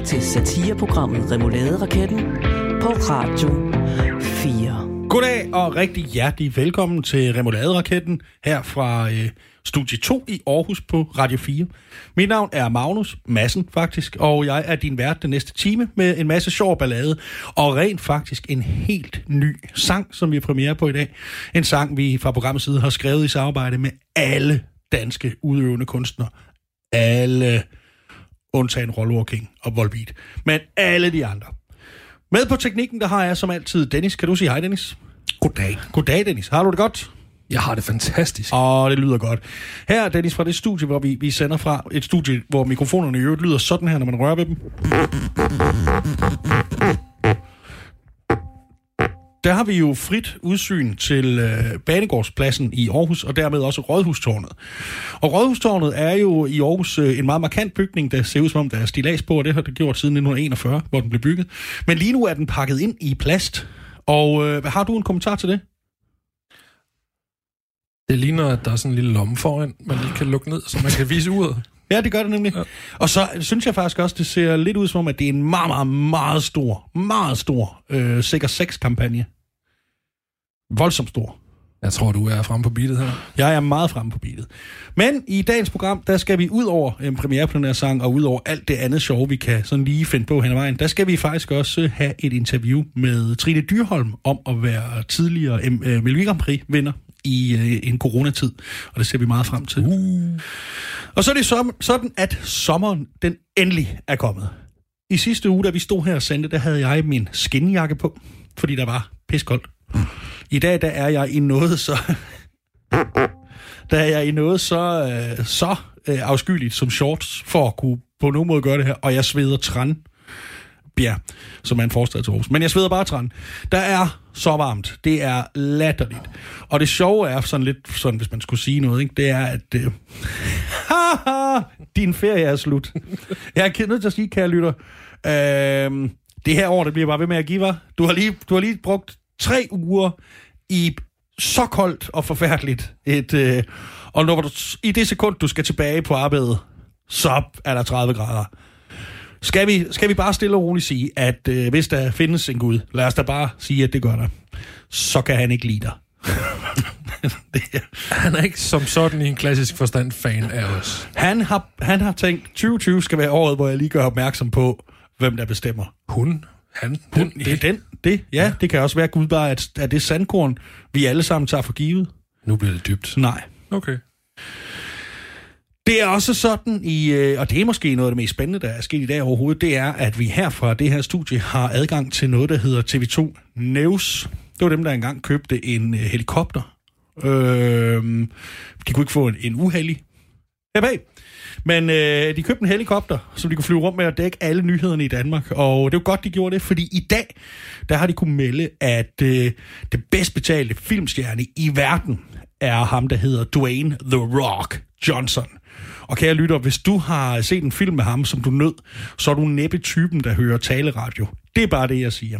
lytter til satireprogrammet Remouladeraketten på Radio 4. Goddag og rigtig hjertelig velkommen til Remoulade-raketten her fra øh, Studie 2 i Aarhus på Radio 4. Mit navn er Magnus Massen faktisk, og jeg er din vært den næste time med en masse sjov ballade og rent faktisk en helt ny sang, som vi er premiere på i dag. En sang, vi fra programmets side har skrevet i samarbejde med alle danske udøvende kunstnere. Alle undtagen Rollo King og Volbeat. Men alle de andre. Med på teknikken, der har jeg som altid Dennis. Kan du sige hej, Dennis? Goddag. Goddag, Dennis. Har du det godt? Jeg har det fantastisk. Åh, det lyder godt. Her er Dennis fra det studie, hvor vi, vi sender fra. Et studie, hvor mikrofonerne i øvrigt lyder sådan her, når man rører ved dem. Der har vi jo frit udsyn til øh, Banegårdspladsen i Aarhus, og dermed også Rådhustårnet. Og Rådhustårnet er jo i Aarhus øh, en meget markant bygning, der ser ud som om, der er stilas på, og det har det gjort siden 1941, hvor den blev bygget. Men lige nu er den pakket ind i plast. Og øh, har du en kommentar til det? Det ligner, at der er sådan en lille lomme foran, man lige kan lukke ned, så man kan vise uret. Ja, det gør det nemlig. Ja. Og så synes jeg faktisk også, det ser lidt ud som om, at det er en meget, meget, meget stor, meget stor øh, sikker sex-kampagne. Voldsomt stor. Jeg tror, du er fremme på beatet her. Jeg er meget fremme på beatet. Men i dagens program, der skal vi ud over en premiereplanærsang og ud over alt det andet sjove, vi kan sådan lige finde på hen ad vejen, der skal vi faktisk også have et interview med Trine Dyrholm om at være tidligere øh, Melodi Grand Prix vinder i øh, en coronatid, og det ser vi meget frem til. Uh. Og så er det som, sådan, at sommeren den endelig er kommet. I sidste uge, da vi stod her og sendte, der havde jeg min skinjakke på, fordi der var piskoldt. I dag, der er jeg i noget så... der er jeg i noget så, øh, så øh, afskyeligt som shorts, for at kunne på nogen måde gøre det her, og jeg sveder træn. Ja, som er en forstad til Aarhus. Men jeg sveder bare træn. Der er så varmt. Det er latterligt. Og det sjove er sådan lidt, sådan, hvis man skulle sige noget, ikke? det er, at øh, din ferie er slut. Jeg er nødt til at sige, kære lytter, øh, det her år, det bliver bare ved med at give, var. Du har lige, du har lige brugt tre uger i så koldt og forfærdeligt et... Øh, og når du, i det sekund, du skal tilbage på arbejdet, så er der 30 grader. Skal vi, skal vi bare stille og roligt sige, at øh, hvis der findes en Gud, lad os da bare sige, at det gør der, så kan han ikke lide dig. det er. Han er ikke som sådan i en klassisk forstand fan af os. Han har, han har tænkt, 2020 skal være året, hvor jeg lige gør opmærksom på, hvem der bestemmer. Hun? Han? Den, det, den, det, ja, ja, det kan også være Gud bare, at, at det sandkorn, vi alle sammen tager for givet. Nu bliver det dybt. Nej. Okay. Det er også sådan, i, øh, og det er måske noget af det mest spændende, der er sket i dag overhovedet, det er, at vi her fra det her studie har adgang til noget, der hedder TV2 News. Det var dem, der engang købte en øh, helikopter. Øh, de kunne ikke få en, en uheldig her bag. Men øh, de købte en helikopter, som de kunne flyve rundt med og dække alle nyhederne i Danmark. Og det var godt, de gjorde det, fordi i dag, der har de kunnet melde, at øh, det bedst betalte filmstjerne i verden er ham, der hedder Dwayne The Rock Johnson. Og kære lytter, hvis du har set en film med ham, som du nød, så er du næppe typen, der hører taleradio. Det er bare det, jeg siger.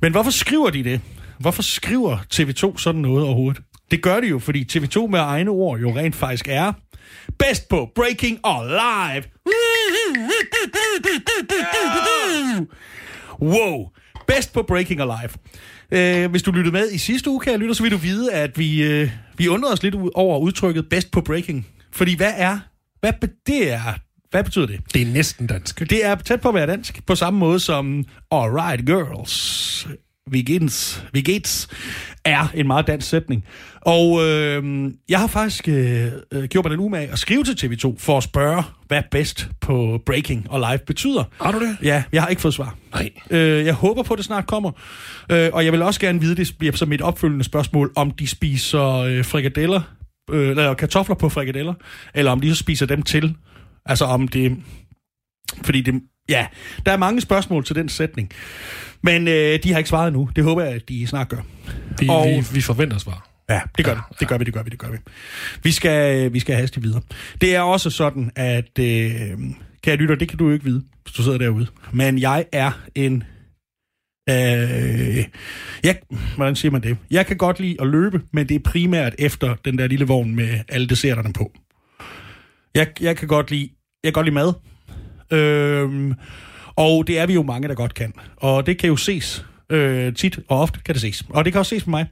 Men hvorfor skriver de det? Hvorfor skriver TV2 sådan noget overhovedet? Det gør de jo, fordi TV2 med egne ord jo rent faktisk er bedst på breaking og live. Wow, bedst på breaking og live. Øh, hvis du lyttede med i sidste uge, kære lytter, så vil du vide, at vi, øh, vi undrede os lidt over udtrykket best på breaking. Fordi hvad er, hvad, det er, hvad betyder det? Det er næsten dansk. Det er tæt på at være dansk, på samme måde som Alright Girls, Vigins, Vigits, er en meget dansk sætning. Og øh, jeg har faktisk øh, gjort mig den umage at skrive til TV2 for at spørge, hvad bedst på breaking og live betyder. Har du det? Ja, jeg har ikke fået svar. Nej. Øh, jeg håber på, at det snart kommer. Øh, og jeg vil også gerne vide, det bliver som mit opfølgende spørgsmål, om de spiser øh, frikadeller, øh, eller kartofler på frikadeller, eller om de så spiser dem til. Altså om det... Fordi det... Ja, der er mange spørgsmål til den sætning. Men øh, de har ikke svaret nu. Det håber jeg, at de snart gør. Vi, og, vi, vi forventer svar. Ja, det gør ja, vi. Det gør vi, det gør vi, det gør vi. Vi skal, vi skal haste videre. Det er også sådan, at... Øh, kære lytter, det kan du jo ikke vide, hvis du sidder derude. Men jeg er en... Øh, jeg, hvordan siger man det? Jeg kan godt lide at løbe, men det er primært efter den der lille vogn med alle desserterne på. Jeg, jeg kan godt lide, jeg kan godt lide mad. Øh, Og det er vi jo mange, der godt kan. Og det kan jo ses øh, tit og ofte kan det ses. Og det kan også ses på mig.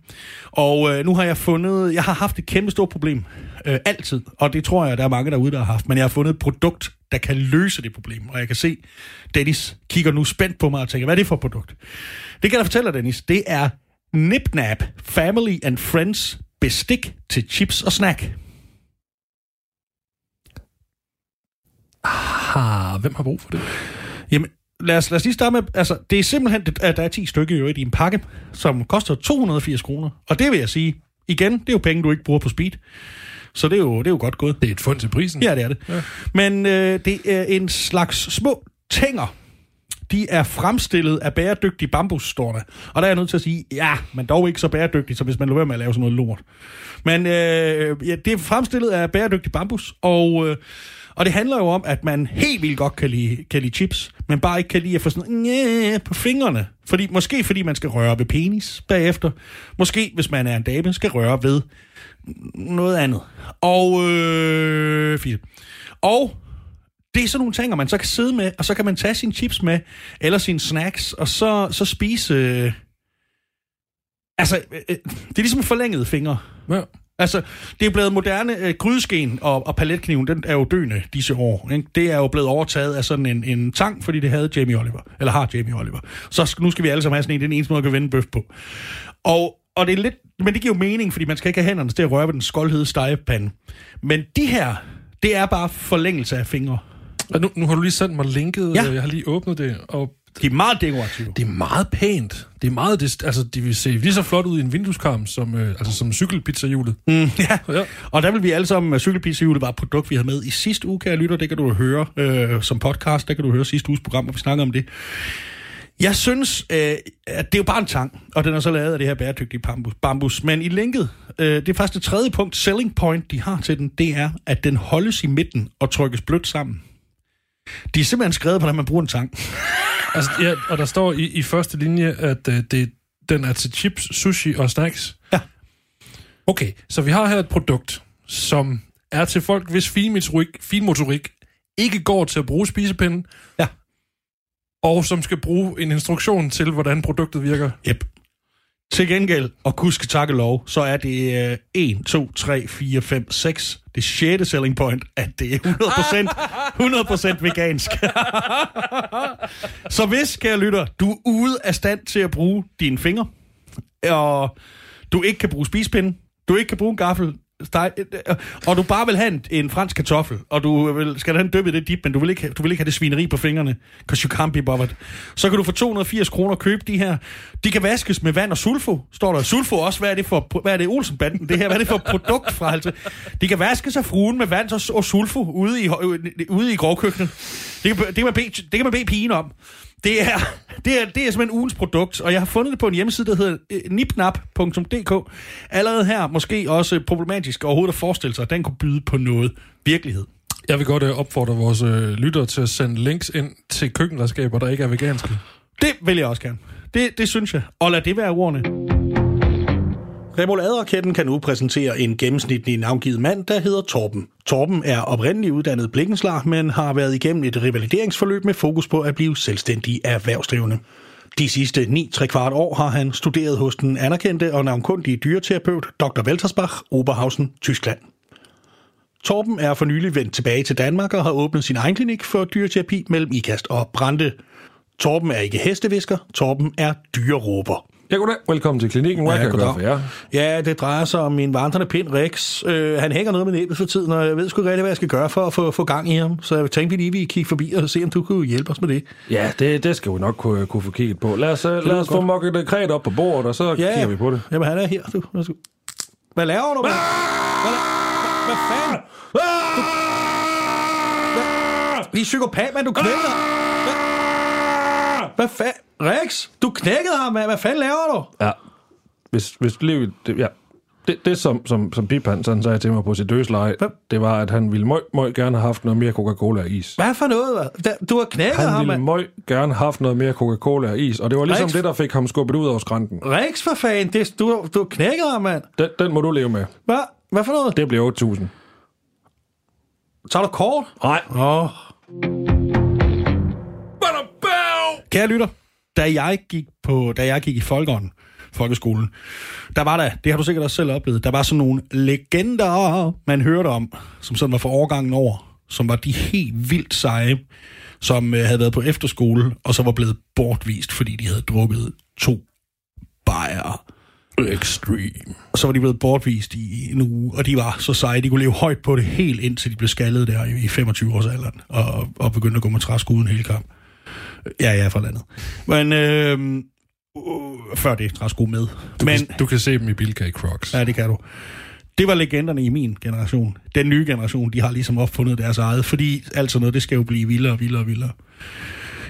Og øh, nu har jeg fundet, jeg har haft et kæmpe stort problem. Øh, altid. Og det tror jeg, der er mange derude, der har haft. Men jeg har fundet et produkt, der kan løse det problem. Og jeg kan se, Dennis kigger nu spændt på mig og tænker, hvad er det for et produkt? Det kan jeg fortælle dig, Dennis. Det er Nipnap Family and Friends bestik til chips og snack. Ah. Har, hvem har brug for det? Jamen, lad os, lad os lige starte med, altså, det er simpelthen, at der er 10 stykker i øvrigt i en pakke, som koster 280 kroner. Og det vil jeg sige, igen, det er jo penge, du ikke bruger på speed. Så det er jo, det er jo godt gået. Det er et fund til prisen. Ja, det er det. Ja. Men øh, det er en slags små tænger. De er fremstillet af bæredygtig bambus, står der. Og der er jeg nødt til at sige, ja, men dog ikke så bæredygtigt, som hvis man løber med at lave sådan noget lort. Men øh, ja, det er fremstillet af bæredygtig bambus, og... Øh, og det handler jo om, at man helt vildt godt kan lide, kan lide chips, men bare ikke kan lide at få sådan noget på fingrene. Fordi, måske fordi man skal røre ved penis bagefter. Måske, hvis man er en dame, skal røre ved noget andet. Og, øh, fint. Og det er sådan nogle ting, man så kan sidde med, og så kan man tage sine chips med, eller sine snacks, og så, så spise... Øh, altså, øh, øh det er ligesom forlængede fingre. Ja. Altså, det er blevet moderne. Øh, grydeskeen og, og paletkniven, den er jo døende disse år. Ikke? Det er jo blevet overtaget af sådan en, en tang, fordi det havde Jamie Oliver. Eller har Jamie Oliver. Så nu skal vi alle sammen have sådan en. Det er den eneste måde, at kan vende bøf på. Og, og det er lidt... Men det giver jo mening, fordi man skal ikke have hænderne til at røre ved den skoldhede stegepande. Men de her, det er bare forlængelse af fingre. Og nu, nu har du lige sendt mig linket, ja. jeg har lige åbnet det, og de er meget dekorative. Det er meget pænt. Det er meget, det, altså, de vil se lige så flot ud i en vindueskarm, som, øh, altså, som cykelpizzahjulet. Mm, ja. ja. og der vil vi alle sammen, cykelpizzahjulet var et produkt, vi havde med i sidste uge, kære lytter. Det kan du høre øh, som podcast, der kan du høre sidste uges program, hvor vi snakker om det. Jeg synes, øh, at det er jo bare en tang, og den er så lavet af det her bæredygtige bambus. bambus. Men i linket, øh, det er faktisk det tredje punkt, selling point, de har til den, det er, at den holdes i midten og trykkes blødt sammen. De er simpelthen skrevet på, hvordan man bruger en tang. altså, ja, og der står i, i første linje, at uh, det, den er til chips, sushi og snacks. Ja. Okay, så vi har her et produkt, som er til folk, hvis finmotorik, finmotorik ikke går til at bruge spisepinden. Ja. Og som skal bruge en instruktion til, hvordan produktet virker. Yep. Til gengæld, og husk takke lov, så er det uh, 1, 2, 3, 4, 5, 6, det sjette selling point, at det er 100%, 100% vegansk. så hvis, kære lytter, du er ude af stand til at bruge dine fingre, og du ikke kan bruge spispinde, du ikke kan bruge en gaffel, steg, øh, øh, og du bare vil have en, en fransk kartoffel, og du vil, skal have en døbet det dip, men du vil, ikke, du vil ikke have det svineri på fingrene, because you can't be bothered. Så kan du for 280 kroner købe de her. De kan vaskes med vand og sulfo, står der. Sulfo også, hvad er det for, hvad er det Olsenbanden, det her, hvad er det for produkt fra altså? De kan vaskes af fruen med vand og, og sulfo ude i, øh, ude i grovkøkkenet. Det kan, det, kan man bede, det kan man bede pigen om. Det er, det, er, det er simpelthen ugens produkt, og jeg har fundet det på en hjemmeside, der hedder øh, nipnap.dk. Allerede her måske også problematisk overhovedet at forestille sig, at den kunne byde på noget virkelighed. Jeg vil godt øh, opfordre vores øh, lyttere til at sende links ind til køkkenredskaber, der ikke er veganske. Det vil jeg også gerne. Det, det synes jeg. Og lad det være ordene. Remouladeraketten kan nu præsentere en gennemsnitlig navngivet mand, der hedder Torben. Torben er oprindeligt uddannet blikkenslar, men har været igennem et revalideringsforløb med fokus på at blive selvstændig erhvervsdrivende. De sidste 9 3 kvart år har han studeret hos den anerkendte og navnkundige dyreterapeut Dr. Weltersbach, Oberhausen, Tyskland. Torben er for nylig vendt tilbage til Danmark og har åbnet sin egen klinik for dyreterapi mellem Ikast og Brande. Torben er ikke hestevisker, Torben er dyreråber. Ja, goddag. Velkommen til klinikken. Hvad ja, kan jeg gøre for jer? Ja, det drejer sig om min vandrende pind Rex. Øh, han hænger noget med næbet for tiden, og jeg ved sgu ikke rigtig, hvad jeg skal gøre for at få, få gang i ham. Så jeg tænkte, vi lige vi kigge forbi og se, om du kunne hjælpe os med det. Ja, det, det skal vi nok kunne, kunne få kigget på. Lad os, lad os få mokket det kræt op på bordet, og så ja, kigger vi på det. Jamen, han er her, du. Hvad laver du? Hvad, hvad, hvad fanden? Du, hvad, vi er psykopat, men du knækker. Hvad, hvad fanden? Rex, du knækkede ham, hvad fanden laver du? Ja, hvis, hvis livet... Det, ja. Det, det som, som, som Pip han sådan sagde til mig på sit dødsleje, det var, at han ville møg, møg gerne have haft noget mere Coca-Cola og is. Hvad for noget? Du har knækket han ham, Han ville møg gerne have haft noget mere Coca-Cola og is, og det var ligesom Rex, det, der fik ham skubbet ud over skrænten. Rex, for fanden, det, du, du har knækket ham, mand. Den, den må du leve med. Hvad? Hvad for noget? Det bliver 8.000. Tager du kort? Nej. Åh. Oh. Kære lytter, da jeg gik, på, da jeg gik i folkeånden, folkeskolen, der var der, det har du sikkert også selv oplevet, der var sådan nogle legender, man hørte om, som sådan var for årgangen over, som var de helt vildt seje, som øh, havde været på efterskole, og så var blevet bortvist, fordi de havde drukket to bajer. Extreme. Og så var de blevet bortvist i en uge, og de var så seje, de kunne leve højt på det helt indtil de blev skaldet der i 25 års alderen, og, og begyndte at gå med træsko uden hele kamp. Ja, ja, fra landet. Men øh, øh, før det, træsko med. Du, Men, kan, du kan se dem i Bilka i Crocs. ja, det kan du. Det var legenderne i min generation. Den nye generation, de har ligesom opfundet deres eget, fordi alt sådan noget, det skal jo blive vildere og vildere og vildere.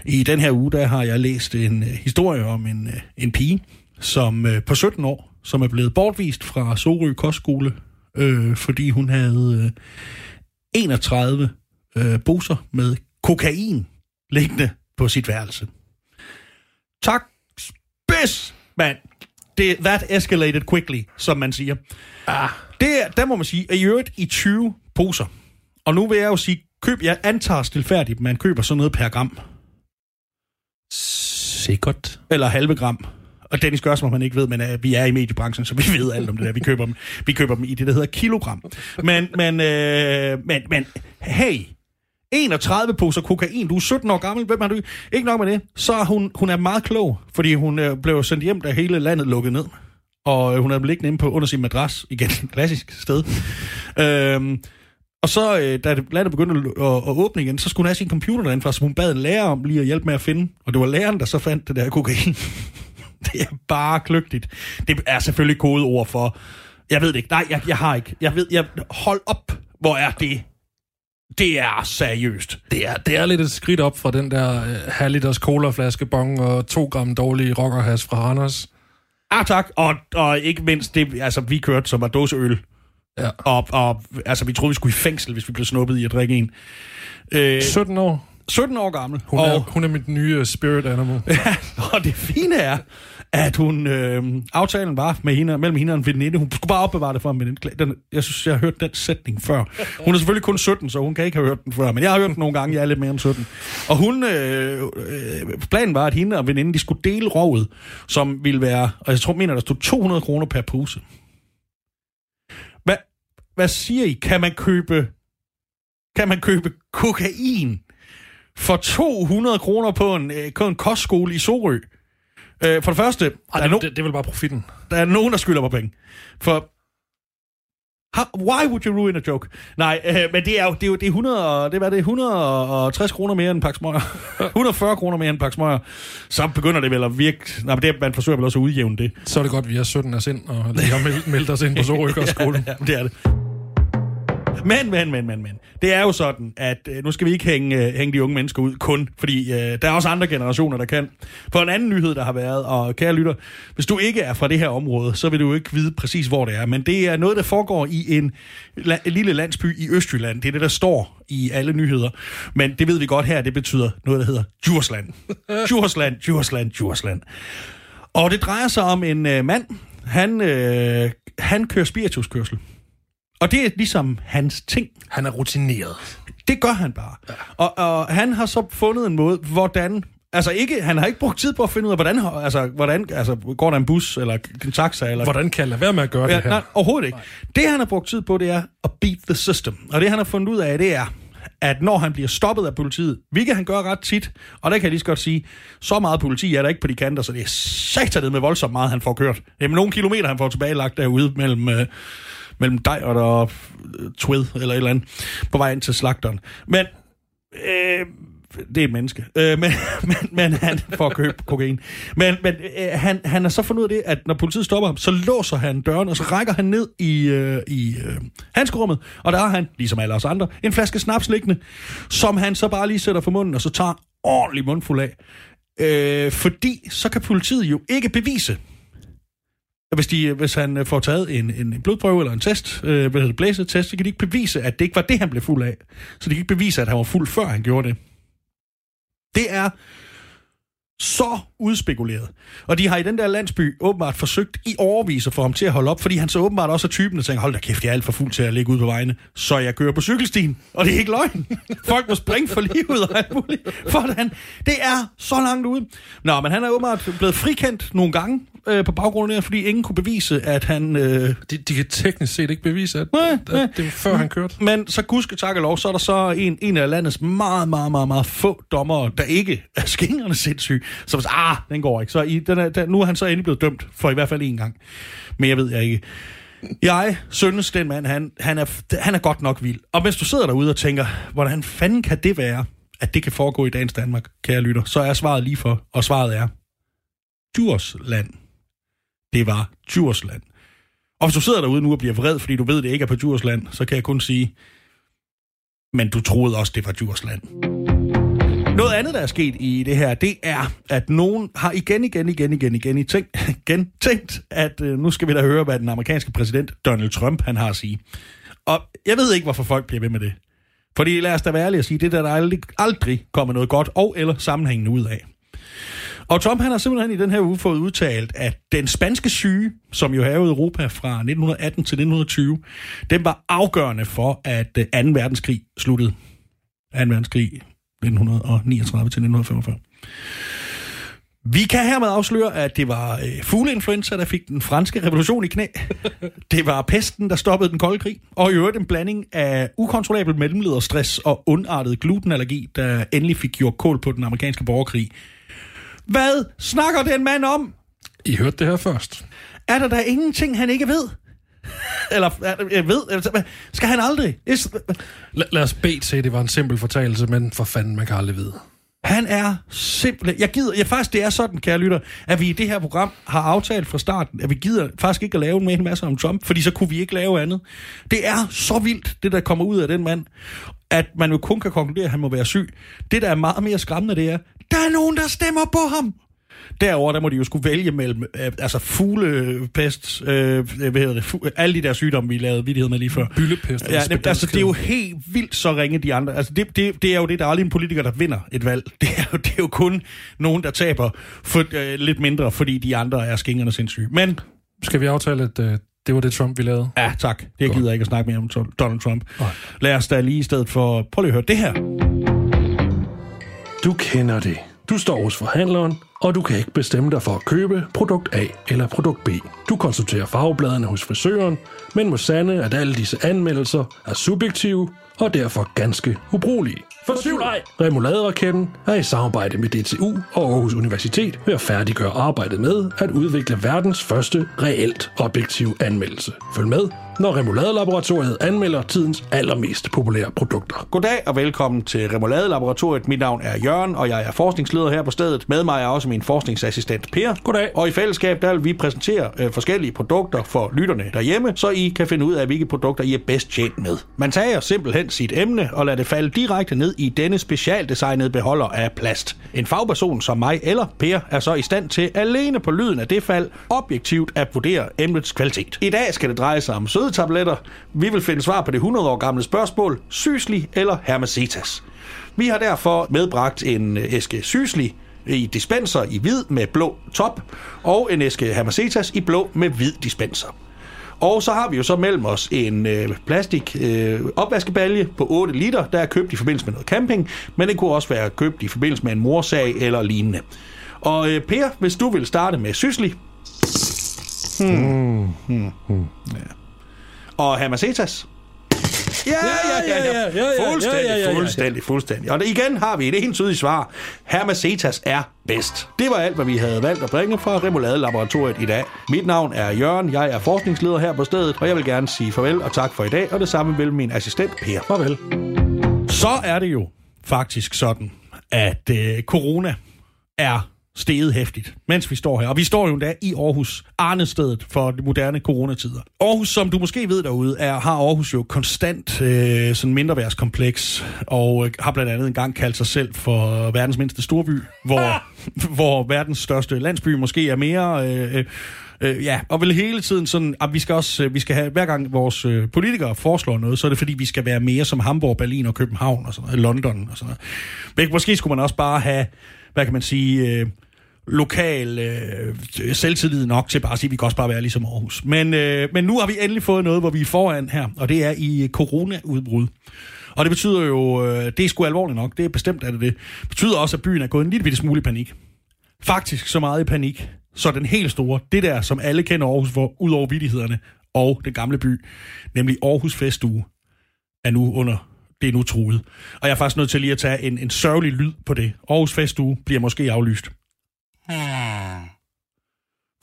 I den her uge, der har jeg læst en uh, historie om en, uh, en pige, som uh, på 17 år, som er blevet bortvist fra Sorø Kostskole, øh, fordi hun havde øh, 31 øh, poser med kokain liggende på sit værelse. Tak, spids, mand. Det, that escalated quickly, som man siger. Ah. Det, er- der må man sige, at i øvrigt i 20 poser. Og nu vil jeg jo sige, køb, jeg antager stilfærdigt, man køber sådan noget per gram. Sikkert. Eller halve gram. Og Dennis gør, som om man ikke ved, men uh, vi er i mediebranchen, så vi ved alt om det der. Vi køber dem, vi køber dem i det, der hedder kilogram. Men, men, øh, men, men hey, 31 poser kokain, du er 17 år gammel, hvem er du? Ikke nok med det, så er hun, hun er meget klog, fordi hun øh, blev sendt hjem, da hele landet lukkede ned. Og øh, hun er liggende inde på under sin madras, igen, klassisk sted. Øhm, og så, øh, da det landet begyndte at, at, at åbne igen, så skulle hun have sin computer derinde fra, så hun bad en lærer om lige at hjælpe med at finde. Og det var læreren, der så fandt det der kokain. det er bare kløgtigt. Det er selvfølgelig kodeord for... Jeg ved det ikke. Nej, jeg, jeg har ikke. Jeg ved... Jeg, hold op, hvor er det... Det er seriøst. Det er, det er lidt et skridt op fra den der halv liters colaflaske bong og to gram dårlige rockerhas fra Randers. Ah, tak. Og, og ikke mindst det, altså, vi kørte, som var dåseøl. Ja. Og, og altså, vi troede, vi skulle i fængsel, hvis vi blev snuppet i at drikke en. Øh, 17 år. 17 år gammel. Hun, og, er, hun er mit nye øh, spirit animal. Ja, og det fine er, at hun, øh, aftalen var med hende, mellem hende og en veninde. Hun skulle bare opbevare det for en veninde. Den, jeg synes, jeg har hørt den sætning før. Hun er selvfølgelig kun 17, så hun kan ikke have hørt den før. Men jeg har hørt den nogle gange, jeg er lidt mere end 17. Og hun, øh, øh, planen var, at hende og veninden, de skulle dele rovet, som ville være, og jeg tror, mener, der stod 200 kroner per pose. Hvad, hvad siger I? Kan man købe, kan man købe kokain for 200 kroner på en, øh, på en kostskole i Sorø? Øh, for det første, der Ej, er, det, no, det, det er vel bare profitten. der er nogen, der skylder mig penge. For How, why would you ruin a joke? Nej, øh, men det er jo det er, jo, det er 100, og- det var det 160 kroner mere end en pakke smøger. 140 kroner mere end en pakke smøger. Så begynder det vel at virke... Nej, men det, er- man forsøger vel også at udjævne det. Så er det godt, at vi er 17 af sind, og lige har meldt, os ind på Sorøkkerskolen. ja, det er det. Men, men, men, men, men. Det er jo sådan, at øh, nu skal vi ikke hænge, øh, hænge de unge mennesker ud kun, fordi øh, der er også andre generationer, der kan. For en anden nyhed, der har været, og kære lytter, hvis du ikke er fra det her område, så vil du ikke vide præcis, hvor det er. Men det er noget, der foregår i en, la- en lille landsby i Østjylland. Det er det, der står i alle nyheder. Men det ved vi godt her, det betyder noget, der hedder Djursland. Djursland, Djursland, Djursland. Og det drejer sig om en øh, mand, han, øh, han kører spirituskørsel. Og det er ligesom hans ting. Han er rutineret. Det gør han bare. Ja. Og, og han har så fundet en måde, hvordan... Altså ikke, han har ikke brugt tid på at finde ud af, hvordan, altså, hvordan altså, går der en bus, eller en taxa, eller... Hvordan kan jeg lade være med at gøre Ja, det her? nej, overhovedet ikke. Det, han har brugt tid på, det er at beat the system. Og det, han har fundet ud af, det er, at når han bliver stoppet af politiet, hvilket han gør ret tit, og der kan jeg lige så godt sige, så meget politi er der ikke på de kanter, så det er satanet med voldsomt meget, han får kørt. Med nogle kilometer, han får tilbagelagt derude mellem, øh, mellem dig og der Twid, eller et eller andet, på vej ind til slagteren. Men øh, det er et menneske. Øh, men, men, men han får at købe kokain. Men, men øh, han, han har så fundet ud af det, at når politiet stopper ham, så låser han døren, og så rækker han ned i, øh, i øh, handskerummet, og der har han, ligesom alle os andre, en flaske snaps liggende, som han så bare lige sætter for munden, og så tager ordentlig mundfuld af. Øh, fordi så kan politiet jo ikke bevise, hvis, de, hvis han øh, får taget en, en blodprøve eller en test, øh, hvad hedder blæsetest, så kan de ikke bevise, at det ikke var det, han blev fuld af. Så de kan ikke bevise, at han var fuld, før han gjorde det. Det er så udspekuleret. Og de har i den der landsby åbenbart forsøgt i overvis at få ham til at holde op, fordi han så åbenbart også er typen, der tænker, hold da kæft, jeg er alt for fuld til at ligge ud på vejene, så jeg kører på cykelstien. Og det er ikke løgn. Folk må springe for livet og alt muligt. han Det er så langt ude. Nå, men han er åbenbart blevet frikendt nogle gange øh, på baggrund af fordi ingen kunne bevise, at han... Øh, De, de kan teknisk set ikke bevise, at, Nej, at, nej. at det var før han kørte. Men så gudske tak og lov, så er der så en, en af landets meget, meget, meget, meget få dommere, der ikke er skingerne sindssyg. Så så, ah, den går ikke. Så i, den er, den, nu er han så endelig blevet dømt for i hvert fald en gang. Men jeg ved jeg ikke. Jeg synes, den mand, han, han, er, han er godt nok vild. Og hvis du sidder derude og tænker, hvordan fanden kan det være, at det kan foregå i dagens Danmark, kære lytter, så er svaret lige for, og svaret er Djursland. Det var Djursland. Og hvis du sidder derude nu og bliver vred, fordi du ved, det ikke er på Djursland, så kan jeg kun sige, men du troede også, det var Djursland. Noget andet, der er sket i det her, det er, at nogen har igen, igen, igen, igen, igen, igen tænkt, igen tænkt at øh, nu skal vi da høre, hvad den amerikanske præsident Donald Trump han har at sige. Og jeg ved ikke, hvorfor folk bliver ved med det. Fordi lad os da være ærlige og sige, det der, der aldrig, aldrig kommer noget godt og eller sammenhængende ud af. Og Trump han har simpelthen i den her uge fået udtalt, at den spanske syge, som jo havde Europa fra 1918 til 1920, den var afgørende for, at øh, 2. verdenskrig sluttede. 2. verdenskrig 1939 til 1945. Vi kan hermed afsløre, at det var øh, fugleinfluenza, der fik den franske revolution i knæ. Det var pesten, der stoppede den kolde krig. Og i øvrigt en blanding af ukontrollabel mellemlederstress og ondartet glutenallergi, der endelig fik gjort kål på den amerikanske borgerkrig. Hvad snakker den mand om? I hørte det her først. Er der da ingenting, han ikke ved? Eller, er- jeg ved, altså, skal han aldrig? Is- La, lad os bede til, at det var en simpel fortalelse, men for fanden, man kan aldrig vide. Han er simpelthen... Jeg gider... Jeg, faktisk, det er sådan, kære lytter, at vi i det her program har aftalt fra starten, at vi gider faktisk ikke at lave en hel masse om Trump, fordi så kunne vi ikke lave andet. Det er så vildt, det der kommer ud af den mand, at man jo kun kan konkludere, at han må være syg. Det, der er meget mere skræmmende, det er, der er nogen, der stemmer på ham. Derover der må de jo skulle vælge mellem øh, altså fuglepest, øh, hvad hedder det, fu- alle de der sygdomme, vi lavede vidighed med lige før. Byllepest. Ja, det, altså, det er jo helt vildt så ringe de andre. Altså, det, det, det er jo det, der er aldrig en politiker, der vinder et valg. Det er jo, det er jo kun nogen, der taber for, øh, lidt mindre, fordi de andre er skingerne sindssyge. Men, Skal vi aftale, at uh, det var det, Trump vi lavede? ja tak, det gider jeg ikke at snakke mere om Don- Donald Trump. Nej. Lad os da lige i stedet for, prøv lige at høre det her. Du kender det. Du står hos forhandleren, og du kan ikke bestemme dig for at købe produkt A eller produkt B. Du konsulterer farvebladene hos frisøren, men må sande, at alle disse anmeldelser er subjektive og derfor ganske ubrugelige. Fortvivl ej! Remoladeraketten er i samarbejde med DTU og Aarhus Universitet ved at færdiggøre arbejdet med at udvikle verdens første reelt objektiv anmeldelse. Følg med, når Remouladelaboratoriet anmelder tidens allermest populære produkter. Goddag og velkommen til Remoulade Laboratoriet. Mit navn er Jørgen, og jeg er forskningsleder her på stedet. Med mig er også min forskningsassistent Per. Goddag. Og i fællesskab der vil vi præsentere øh, forskellige produkter for lytterne derhjemme, så I kan finde ud af, hvilke produkter I er bedst tjent med. Man tager simpelthen sit emne og lader det falde direkte ned i denne specialdesignede beholder af plast. En fagperson som mig eller Per er så i stand til alene på lyden af det fald objektivt at vurdere emnets kvalitet. I dag skal det dreje sig om sødetabletter. Vi vil finde svar på det 100 år gamle spørgsmål, sysli eller hermesitas. Vi har derfor medbragt en øh, æske sysli i dispenser i hvid med blå top, og en æske hermesitas i blå med hvid dispenser. Og så har vi jo så mellem os en øh, plastik øh, opvaskebalje på 8 liter, der er købt i forbindelse med noget camping, men det kunne også være købt i forbindelse med en morsag eller lignende. Og øh, Per, hvis du vil starte med sysli. Hmm. Hmm. Ja. Og hermesitas. Ja, ja, ja, ja, ja, ja, ja, Fuldstændig, ja, ja, ja, ja. fuldstændig, fuldstændig. Og igen har vi et entydigt svar. Hermesetas er bedst. Det var alt, hvad vi havde valgt at bringe fra Remoulade Laboratoriet i dag. Mit navn er Jørgen, jeg er forskningsleder her på stedet, og jeg vil gerne sige farvel og tak for i dag, og det samme vil min assistent Per. Farvel. Så er det jo faktisk sådan, at øh, corona er steget hæftigt, mens vi står her. Og vi står jo endda i Aarhus, arnestedet for de moderne coronatider. Aarhus, som du måske ved derude, er, har Aarhus jo konstant øh, sådan mindreværdskompleks, og øh, har blandt andet engang kaldt sig selv for verdens mindste storby, hvor, hvor verdens største landsby måske er mere... Øh, øh, øh ja, og vel hele tiden sådan, at vi skal også, øh, vi skal have, hver gang vores øh, politikere foreslår noget, så er det fordi, vi skal være mere som Hamburg, Berlin og København og sådan noget, London og sådan noget. Men måske skulle man også bare have, hvad kan man sige, øh, lokal øh, selvtillid nok til bare at sige, at vi kan også bare være ligesom Aarhus. Men, øh, men nu har vi endelig fået noget, hvor vi er foran her, og det er i coronaudbrud. Og det betyder jo, øh, det er sgu alvorligt nok, det er bestemt at det det. Det betyder også, at byen er gået en lille bitte smule i panik. Faktisk så meget i panik, så den helt store, det der, som alle kender Aarhus for, ud over vidighederne og den gamle by, nemlig Aarhus Festuge, er nu under det er nu truet. Og jeg er faktisk nødt til lige at tage en, en sørgelig lyd på det. Aarhus Festuge bliver måske aflyst. Hmm.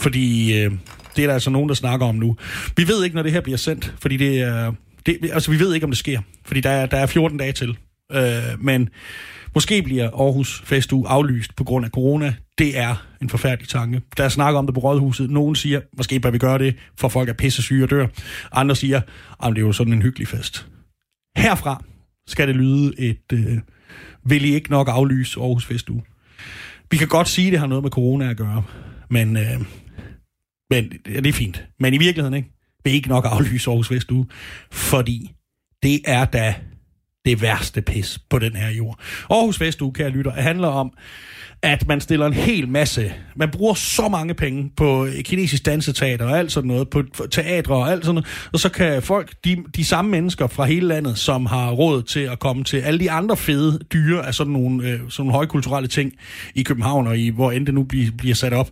Fordi øh, det er der altså nogen, der snakker om nu. Vi ved ikke, når det her bliver sendt, fordi det er... Det, altså, vi ved ikke, om det sker, fordi der er, der er 14 dage til. Øh, men måske bliver Aarhus Festuge aflyst på grund af corona. Det er en forfærdelig tanke. Der er snak om det på Rådhuset. Nogen siger, måske bør vi gøre det, for folk er pisse syge og dør. Andre siger, at det er jo sådan en hyggelig fest. Herfra skal det lyde et... Øh, vil I ikke nok aflyse Aarhus Festuge? Vi kan godt sige, at det har noget med corona at gøre, men, øh, men ja, det er fint. Men i virkeligheden ikke. Det er ikke nok aflyse Aarhus Festuge, fordi det er da det værste pis på den her jord. Aarhus Festuge, kære lytter, handler om, at man stiller en hel masse, man bruger så mange penge på kinesisk danseteater og alt sådan noget, på teatre og alt sådan noget, og så kan folk, de, de samme mennesker fra hele landet, som har råd til at komme til alle de andre fede dyre af sådan nogle, øh, sådan nogle højkulturelle ting i København og i, hvor end det nu bliver, bliver sat op,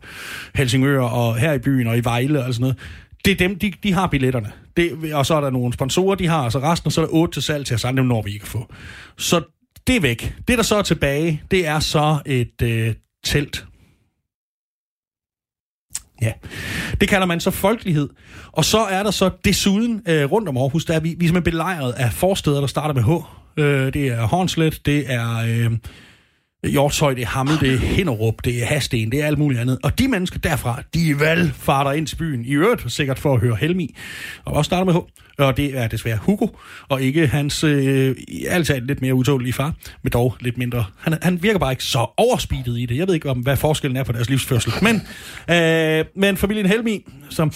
Helsingør og her i byen og i Vejle og sådan noget, det er dem, de, de har billetterne. Det, og så er der nogle sponsorer, de har, så resten, og så er der otte til salg til os andre, når vi ikke få. Så det er væk. Det, der så er tilbage, det er så et øh, telt. Ja, det kalder man så folkelighed. Og så er der så desuden øh, rundt om Aarhus, der er vi, vi er simpelthen belejret af forsteder, der starter med H. Øh, det er Hornslet, det er... Øh, Hjortshøj, det er Hammel, det er Hinderup, det er Hasten, det er alt muligt andet. Og de mennesker derfra, de valgfarter ind til byen. I øvrigt sikkert for at høre Helmi. Og også starter med H. Og det er desværre Hugo, og ikke hans øh, altid lidt mere utålige far, men dog lidt mindre. Han, han virker bare ikke så overspeedet i det. Jeg ved ikke, om hvad forskellen er på deres livsførsel. Men, øh, men familien Helmi, som,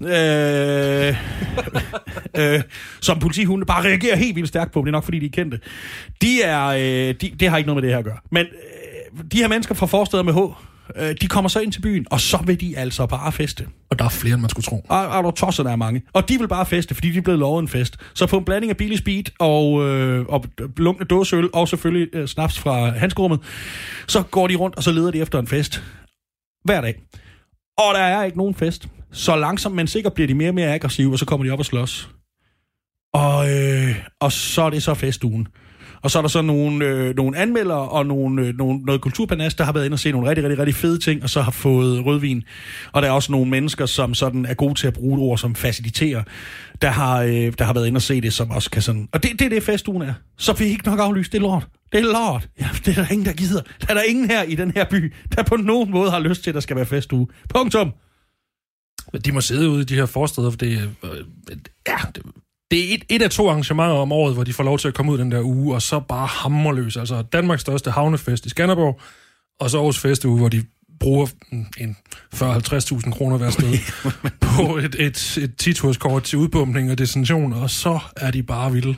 øh, øh, som politihunde bare reagerer helt vildt stærkt på, det er nok fordi, de er kendte, de er, øh, de, det har ikke noget med det her at gøre. Men øh, de her mennesker fra forsteder med H, øh, de kommer så ind til byen, og så vil de altså bare feste. Og der er flere, end man skulle tro. Og, og der tosser, der er mange. Og de vil bare feste, fordi de er blevet lovet en fest. Så på en blanding af billig speed og, øh, og lunkne dåseøl, og selvfølgelig øh, snaps fra handskerummet, så går de rundt, og så leder de efter en fest. Hver dag. Og der er ikke nogen fest. Så langsomt, men sikkert bliver de mere og mere aggressive, og så kommer de op og slås. Og, øh, og så er det så festugen. Og så er der så nogle, øh, nogle anmeldere og nogle, øh, nogle, noget kulturpanas, der har været inde og se nogle rigtig, rigtig, rigtig fede ting, og så har fået rødvin. Og der er også nogle mennesker, som sådan er gode til at bruge ord som faciliterer, der har, øh, der har været inde og se det, som også kan sådan... Og det, det er det, festugen er. Så vi ikke nok aflyst, det er lort. Det er lort. Ja, det er der ingen, der gider. Der er der ingen her i den her by, der på nogen måde har lyst til, at der skal være festuge. Punktum. De må sidde ude i de her forsteder, for det, øh, øh ja, det, det er et, et af to arrangementer om året, hvor de får lov til at komme ud den der uge, og så bare hammerløs. Altså Danmarks største havnefest i Skanderborg, og så Aarhus Festuge, hvor de bruger en 40-50.000 kroner hver sted på et, et, et titurskort til udbumpning og destination, og så er de bare vilde.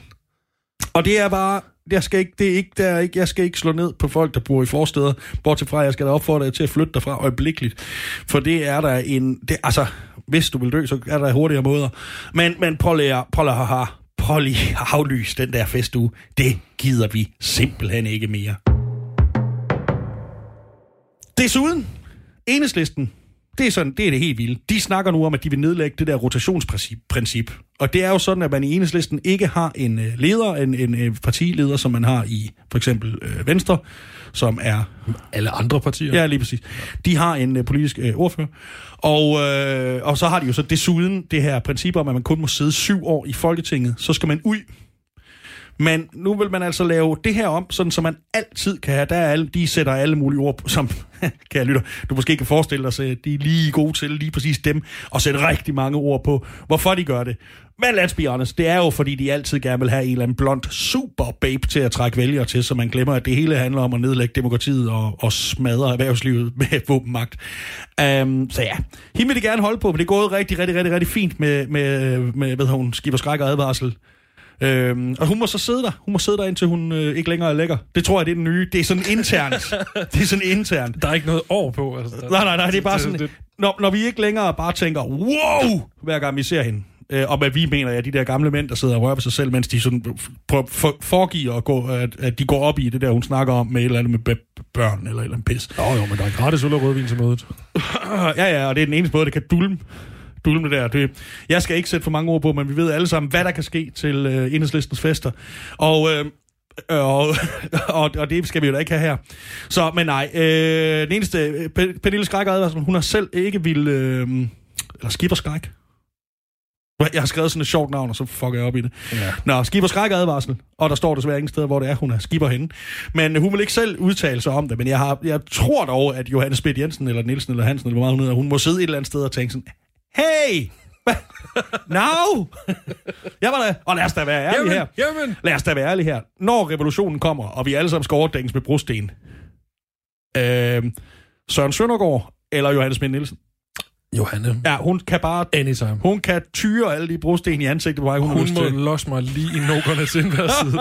Og det er bare, jeg skal ikke, det er ikke, der er ikke, jeg skal ikke slå ned på folk, der bor i forsteder, bortset fra, jeg skal da opfordre jer til at flytte derfra øjeblikkeligt. For det er der en, det, altså, hvis du vil dø, så er der hurtigere måder. Men, men prøv lige, prøv lige, haha, prøv lige at den der festuge. Det gider vi simpelthen ikke mere. Desuden, enhedslisten, det er, sådan, det er det helt vilde. De snakker nu om, at de vil nedlægge det der rotationsprincip. Og det er jo sådan, at man i enhedslisten ikke har en øh, leder, en, en, en partileder, som man har i for eksempel øh, Venstre, som er... Alle andre partier? Ja, lige præcis. De har en øh, politisk øh, ordfører. Og, øh, og så har de jo så desuden det her princip om, at man kun må sidde syv år i Folketinget. Så skal man ud men nu vil man altså lave det her om, sådan så man altid kan have, der er alle, de sætter alle mulige ord, på, som kan jeg lytte, du måske kan forestille dig, at de er lige gode til, lige præcis dem, og sætte rigtig mange ord på, hvorfor de gør det. Men let's be honest, det er jo fordi, de altid gerne vil have en eller anden blond super babe til at trække vælgere til, så man glemmer, at det hele handler om at nedlægge demokratiet og, og smadre erhvervslivet med våbenmagt. Um, så ja, hende vil de gerne holde på, men det er gået rigtig, rigtig, rigtig, rigtig fint med, med, med hvad hun, skib og skræk og advarsel Øhm, og hun må så sidde der. Hun må sidde der, indtil hun øh, ikke længere er lækker. Det tror jeg, det er den nye. Det er sådan internt. det er sådan internt. Der er ikke noget år på. Altså, der, Nej, nej, nej, det er bare sådan... Når, når vi ikke længere bare tænker, wow, hver gang vi ser hende. Øh, og hvad vi mener, ja, de der gamle mænd, der sidder og rører ved sig selv, mens de sådan prøver, for, foregiver, at, gå, at, at de går op i det der, hun snakker om med et eller andet med børn, eller et eller andet pis. Nå jo, men der er gratis øl og rødvin til mødet. ja, ja, og det er den eneste måde, det kan dulme. Dulme der. Det, jeg skal ikke sætte for mange ord på, men vi ved alle sammen, hvad der kan ske til øh, enhedslistens fester. Og, øh, og, og, og det skal vi jo da ikke have her. Så, men nej, øh, den eneste, øh, Pe- Pernille Skræk hun har selv ikke vil, øh, eller Skipper Skræk. Jeg har skrevet sådan et sjovt navn, og så fucker jeg op i det. Ja. Nå, Skipper Skræk advarsel, og der står desværre ingen steder, hvor det er, hun er skipper henne. Men hun vil ikke selv udtale sig om det, men jeg, har, jeg tror dog, at Johannes Spidt Jensen, eller Nielsen, eller Hansen, eller hvor meget hun hedder, hun må sidde et eller andet sted og tænke sådan, hey, no! jeg var da, og lad os da være ærlige Jamen, her. jamen. Lad os da være ærlige her. Når revolutionen kommer, og vi alle sammen skal overdænges med brosten, øh, Søren Søndergaard eller Johannes Spidt Nielsen, Johanne. ja, hun kan bare Anytime. hun kan tyre alle de brosten i ansigtet på vej, hun, har Hun lyst må losse mig lige i nukkerne til enhver side.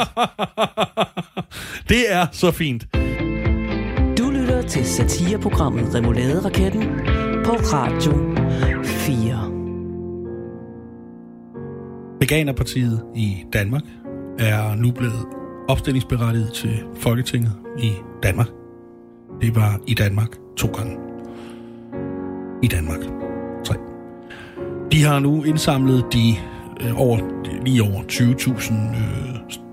det er så fint. Du lytter til satireprogrammet Remouladeraketten på Radio 4. Veganerpartiet i Danmark er nu blevet opstillingsberettiget til Folketinget i Danmark. Det var i Danmark to gange. I Danmark. Tre. De har nu indsamlet de øh, over, lige over 20.000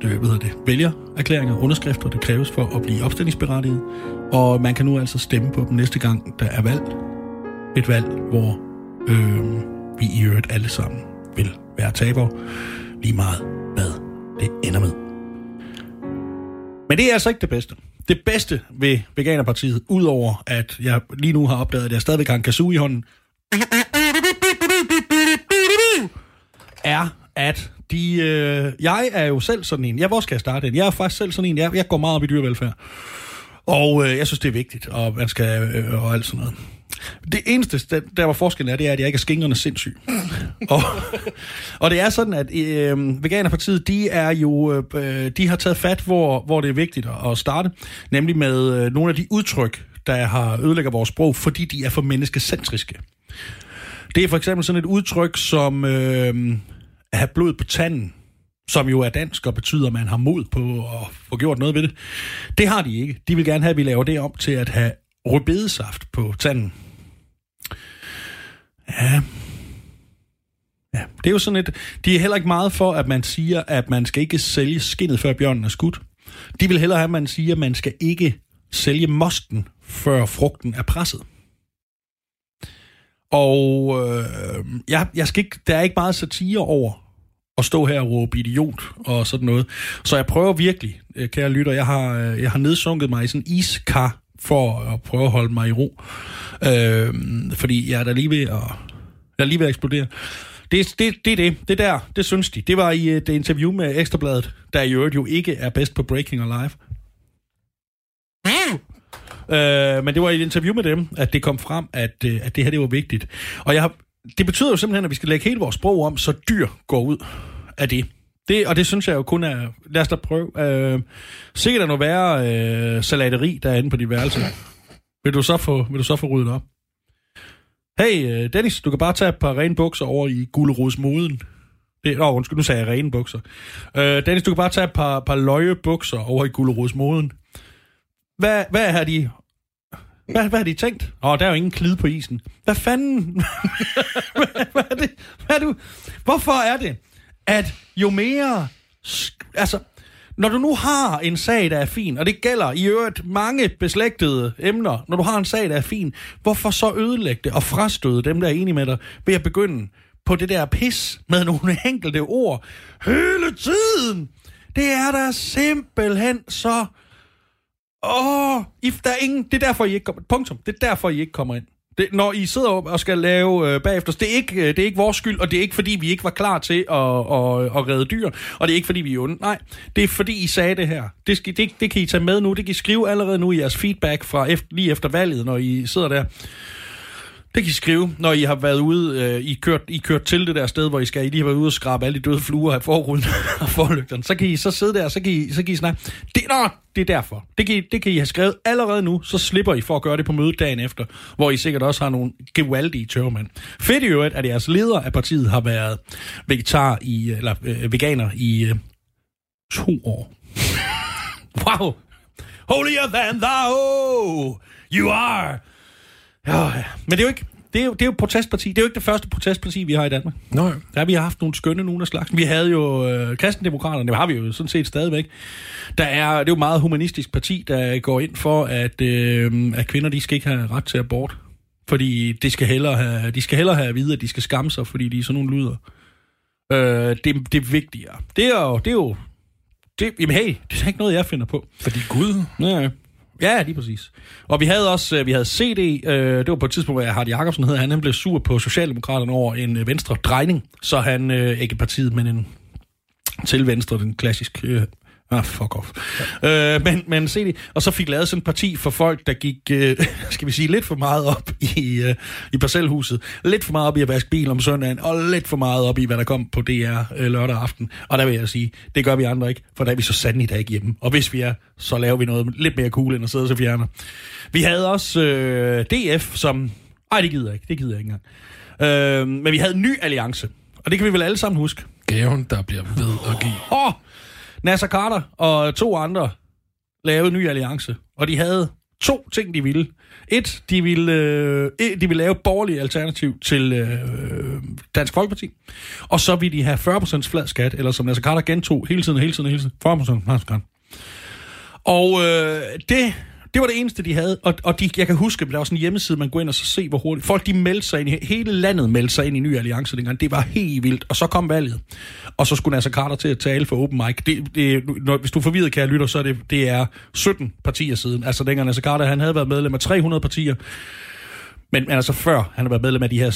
øh, øh, hvad hedder det, vælgererklæringer, underskrifter, det kræves for at blive opstillingsberettiget. Og man kan nu altså stemme på dem næste gang, der er valg. Et valg, hvor øh, vi i øvrigt alle sammen vil være tabere. Lige meget, hvad det ender med. Men det er altså ikke det bedste. Det bedste ved Veganerpartiet, udover at jeg lige nu har opdaget, at jeg stadigvæk har en kazoo i hånden, er, at de... Øh, jeg er jo selv sådan en... Jeg, hvor skal jeg starte den? Jeg er faktisk selv sådan en... Jeg, jeg går meget op i dyrevelfærd. Og øh, jeg synes, det er vigtigt, og man skal... Øh, og alt sådan noget. Det eneste, der, der var forskellen er, det er, at jeg ikke er skængerne sindssyg. og, og det er sådan, at øh, Veganerpartiet, de er jo, øh, de har taget fat, hvor, hvor det er vigtigt at, at starte, nemlig med øh, nogle af de udtryk, der har ødelægger vores sprog, fordi de er for menneskecentriske. Det er for eksempel sådan et udtryk som øh, at have blod på tanden, som jo er dansk og betyder, at man har mod på at få gjort noget ved det. Det har de ikke. De vil gerne have, at vi laver det om til at have rødbedesaft på tanden. Ja. Ja, det er jo sådan et... De er heller ikke meget for, at man siger, at man skal ikke sælge skinnet, før bjørnen er skudt. De vil hellere have, at man siger, at man skal ikke sælge mosten, før frugten er presset. Og øh, jeg, jeg skal ikke, der er ikke meget satire over at stå her og råbe idiot og sådan noget. Så jeg prøver virkelig, øh, kære lytter, jeg har, øh, jeg har nedsunket mig i sådan en iskar for at prøve at holde mig i ro. Øh, fordi jeg er da lige ved at, jeg er lige ved at eksplodere. Det, det, det er det. Det der, det synes de. Det var i øh, et interview med Ekstrabladet, der i øvrigt jo ikke er bedst på Breaking og Live. Øh, men det var i et interview med dem, at det kom frem, at, øh, at det her det var vigtigt. Og jeg har, det betyder jo simpelthen, at vi skal lægge hele vores sprog om, så dyr går ud af det det og det synes jeg jo kun er... Lad os da prøve. Øh, sikkert der noget være øh, salateri derinde på dit værelse. Vil du så få, vil du så få ryddet op? Hey, øh, Dennis, du kan bare tage et par rene bukser over i gulerodsmoden. Det, åh, undskyld, nu sagde jeg rene bukser. Øh, Dennis, du kan bare tage et par, par løje bukser over i gulerodsmoden. Hvad, hvad har de... Hvad, hvad har de tænkt? Åh, der er jo ingen klid på isen. Hvad fanden? hvad, hvad er det? Hvad er du? Hvorfor er det, at jo mere... Altså, når du nu har en sag, der er fin, og det gælder i øvrigt mange beslægtede emner, når du har en sag, der er fin, hvorfor så ødelægge det og frastøde dem, der er enige med dig, ved at begynde på det der pis med nogle enkelte ord hele tiden? Det er da simpelthen så... Åh, I, der er ingen, det er derfor, I ikke kommer... Punktum. Det er derfor, I ikke kommer ind. Det, når I sidder op og skal lave øh, bagefter, det er, ikke, øh, det er ikke vores skyld, og det er ikke fordi, vi ikke var klar til at, at, at redde dyr, og det er ikke fordi, vi er onde. Nej, det er fordi, I sagde det her. Det, skal, det, det kan I tage med nu, det kan I skrive allerede nu i jeres feedback fra efter, lige efter valget, når I sidder der. Det kan I skrive, når I har været ude, øh, I, kørt, I kørt til det der sted, hvor I skal. I lige har været ude og skrabe alle de døde fluer af forruden og forlygterne. Så kan I så sidde der, så kan I, så kan I snakke. Det, nå, det er derfor. Det kan, I, det kan I have skrevet allerede nu, så slipper I for at gøre det på mødet dagen efter, hvor I sikkert også har nogle gevaldige tørmænd. Fedt i øvrigt, at jeres leder af partiet har været vegetar i, øh, eller øh, veganer i øh, to år. wow! Holier than thou you are! Ja, ja. Men det er jo ikke... Det er jo, det er jo protestparti. Det er jo ikke det første protestparti, vi har i Danmark. Nå, Der har vi haft nogle skønne nogle af slags. Vi havde jo øh, kristendemokraterne, det har vi jo sådan set stadigvæk. Der er, det er jo et meget humanistisk parti, der går ind for, at, øh, at kvinder de skal ikke have ret til abort. Fordi de skal, hellere have, de skal hellere have at vide, at de skal skamme sig, fordi de er sådan nogle lyder. Øh, det, det er vigtigere. Det er jo... Det er jo det, jamen hey, det er ikke noget, jeg finder på. fordi Gud... Ja, ja, lige præcis. Og vi havde også øh, vi havde CD, øh, det var på et tidspunkt, hvor Hardy Jacobsen hed, han, han blev sur på Socialdemokraterne over en øh, venstre drejning, så han, øh, ikke partiet, men en til venstre, den klassiske... Øh, Ah, fuck off. Ja. Øh, men, men se det. Og så fik lavet sådan et parti for folk, der gik, øh, skal vi sige, lidt for meget op i, øh, i parcelhuset. Lidt for meget op i at vaske bil om søndagen, og lidt for meget op i, hvad der kom på DR øh, lørdag aften. Og der vil jeg sige, det gør vi andre ikke, for der er vi så sandelig der ikke hjemme. Og hvis vi er, så laver vi noget lidt mere cool, end at sidde og se fjerner. Vi havde også øh, DF, som... Ej, det gider jeg ikke. Det gider jeg ikke engang. Øh, men vi havde en ny alliance. Og det kan vi vel alle sammen huske. Gaven, der bliver ved at give. Oh, Nasser Carter og to andre lavede en ny alliance, og de havde to ting, de ville. Et, de ville, øh, de ville lave et alternativ til øh, Dansk Folkeparti, og så ville de have 40% flad skat, eller som Nasser Carter gentog hele tiden, hele tiden, hele tiden, 40% flad skat. Og øh, det, det var det eneste, de havde. Og, og de, jeg kan huske, at der var sådan en hjemmeside, man går ind og så se, hvor hurtigt... Folk, de meldte sig ind i... Hele landet meldte sig ind i Ny Alliance dengang. Det var helt vildt. Og så kom valget. Og så skulle Nasser Carter til at tale for Open Mic. Det, det, når, hvis du er forvirret, kære lytter, så er det, det er 17 partier siden. Altså dengang Nasser Carter, han havde været medlem af 300 partier. Men, men altså før han har været medlem af de her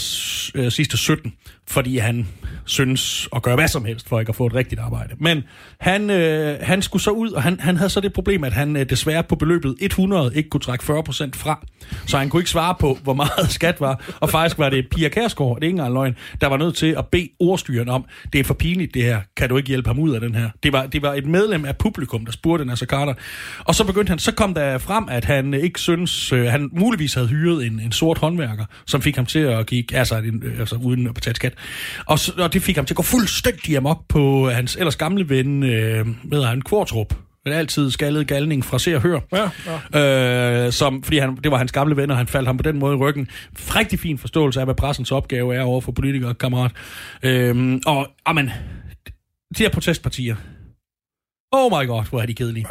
øh, sidste 17, fordi han synes at gøre hvad som helst for ikke at få et rigtigt arbejde. Men han, øh, han skulle så ud, og han, han havde så det problem, at han øh, desværre på beløbet 100 ikke kunne trække 40% fra. Så han kunne ikke svare på, hvor meget skat var. Og faktisk var det Pia Kærsgaard, det er ikke engang løgn, der var nødt til at bede ordstyren om, det er for pinligt det her, kan du ikke hjælpe ham ud af den her? Det var, det var et medlem af publikum, der spurgte Nasser Carter. Og så begyndte han, så kom der frem, at han øh, ikke synes, øh, han muligvis havde hyret en, en sort håndværker, som fik ham til at give, altså, en, øh, altså uden at betale skat. Og, så, og det fik ham til at gå fuldstændig amok på hans ellers gamle ven, øh, hvad hedder han, Kvartrup. Den altid skaldet galning fra Se og Hør. Ja, ja. Øh, som, fordi han, det var hans gamle ven, og han faldt ham på den måde i ryggen. Rigtig fin forståelse af, hvad pressens opgave er over for politikere, kammerat. Øh, og, amen, de her protestpartier, Oh my god, hvor er de kedelige.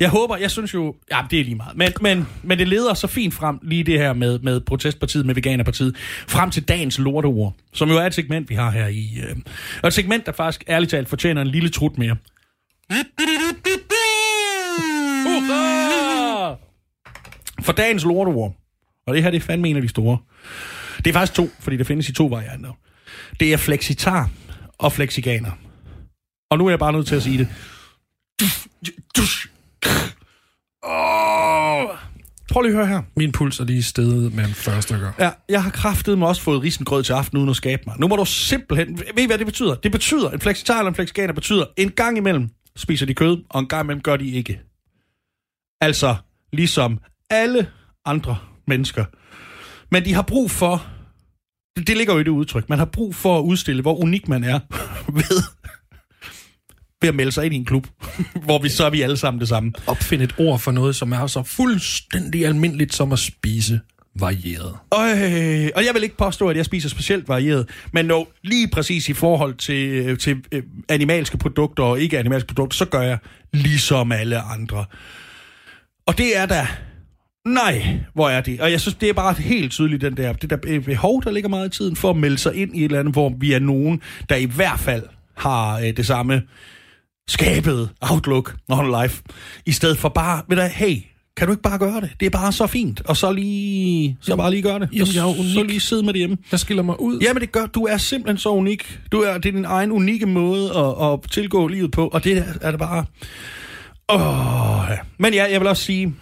Jeg håber, jeg synes jo, ja, det er lige meget. Men, men, men det leder så fint frem, lige det her med, med protestpartiet, med Veganerpartiet, frem til dagens lorteord, som jo er et segment, vi har her i... Øh, og et segment, der faktisk ærligt talt fortjener en lille trut mere. Hurra! For dagens lorteord, og det her det er fandme en af de store. Det er faktisk to, fordi det findes i to varianter. Det er flexitar og flexiganer. Og nu er jeg bare nødt til at sige det. Oh. Prøv lige at høre her. Min puls er lige steget med en 40 stykker. Ja, jeg har kraftet mig også fået risengrød til aften uden at skabe mig. Nu må du simpelthen... Ved I, hvad det betyder? Det betyder, en flexitar eller en flexiganer betyder, en gang imellem spiser de kød, og en gang imellem gør de ikke. Altså, ligesom alle andre mennesker. Men de har brug for... Det, det ligger jo i det udtryk. Man har brug for at udstille, hvor unik man er ved, ved at melde sig ind i en klub, hvor vi så er vi alle sammen det samme. Opfind et ord for noget, som er så fuldstændig almindeligt som at spise varieret. Øh, og jeg vil ikke påstå, at jeg spiser specielt varieret, men no, lige præcis i forhold til, til øh, animalske produkter og ikke animalske produkter, så gør jeg ligesom alle andre. Og det er da... Nej, hvor er det? Og jeg synes, det er bare helt tydeligt, den der, det der behov, der ligger meget i tiden for at melde sig ind i et eller andet, hvor vi er nogen, der i hvert fald har øh, det samme skabet outlook on life, i stedet for bare, ved du, hey, kan du ikke bare gøre det? Det er bare så fint, og så lige, så Jamen, bare lige gøre det. jamen, jeg er jo så unik. lige sidde med det hjemme. Jeg skiller mig ud. Jamen det gør, du er simpelthen så unik. Du er, det er din egen unikke måde at, at tilgå livet på, og det er, er det bare... Åh, ja. Men ja, jeg vil også sige,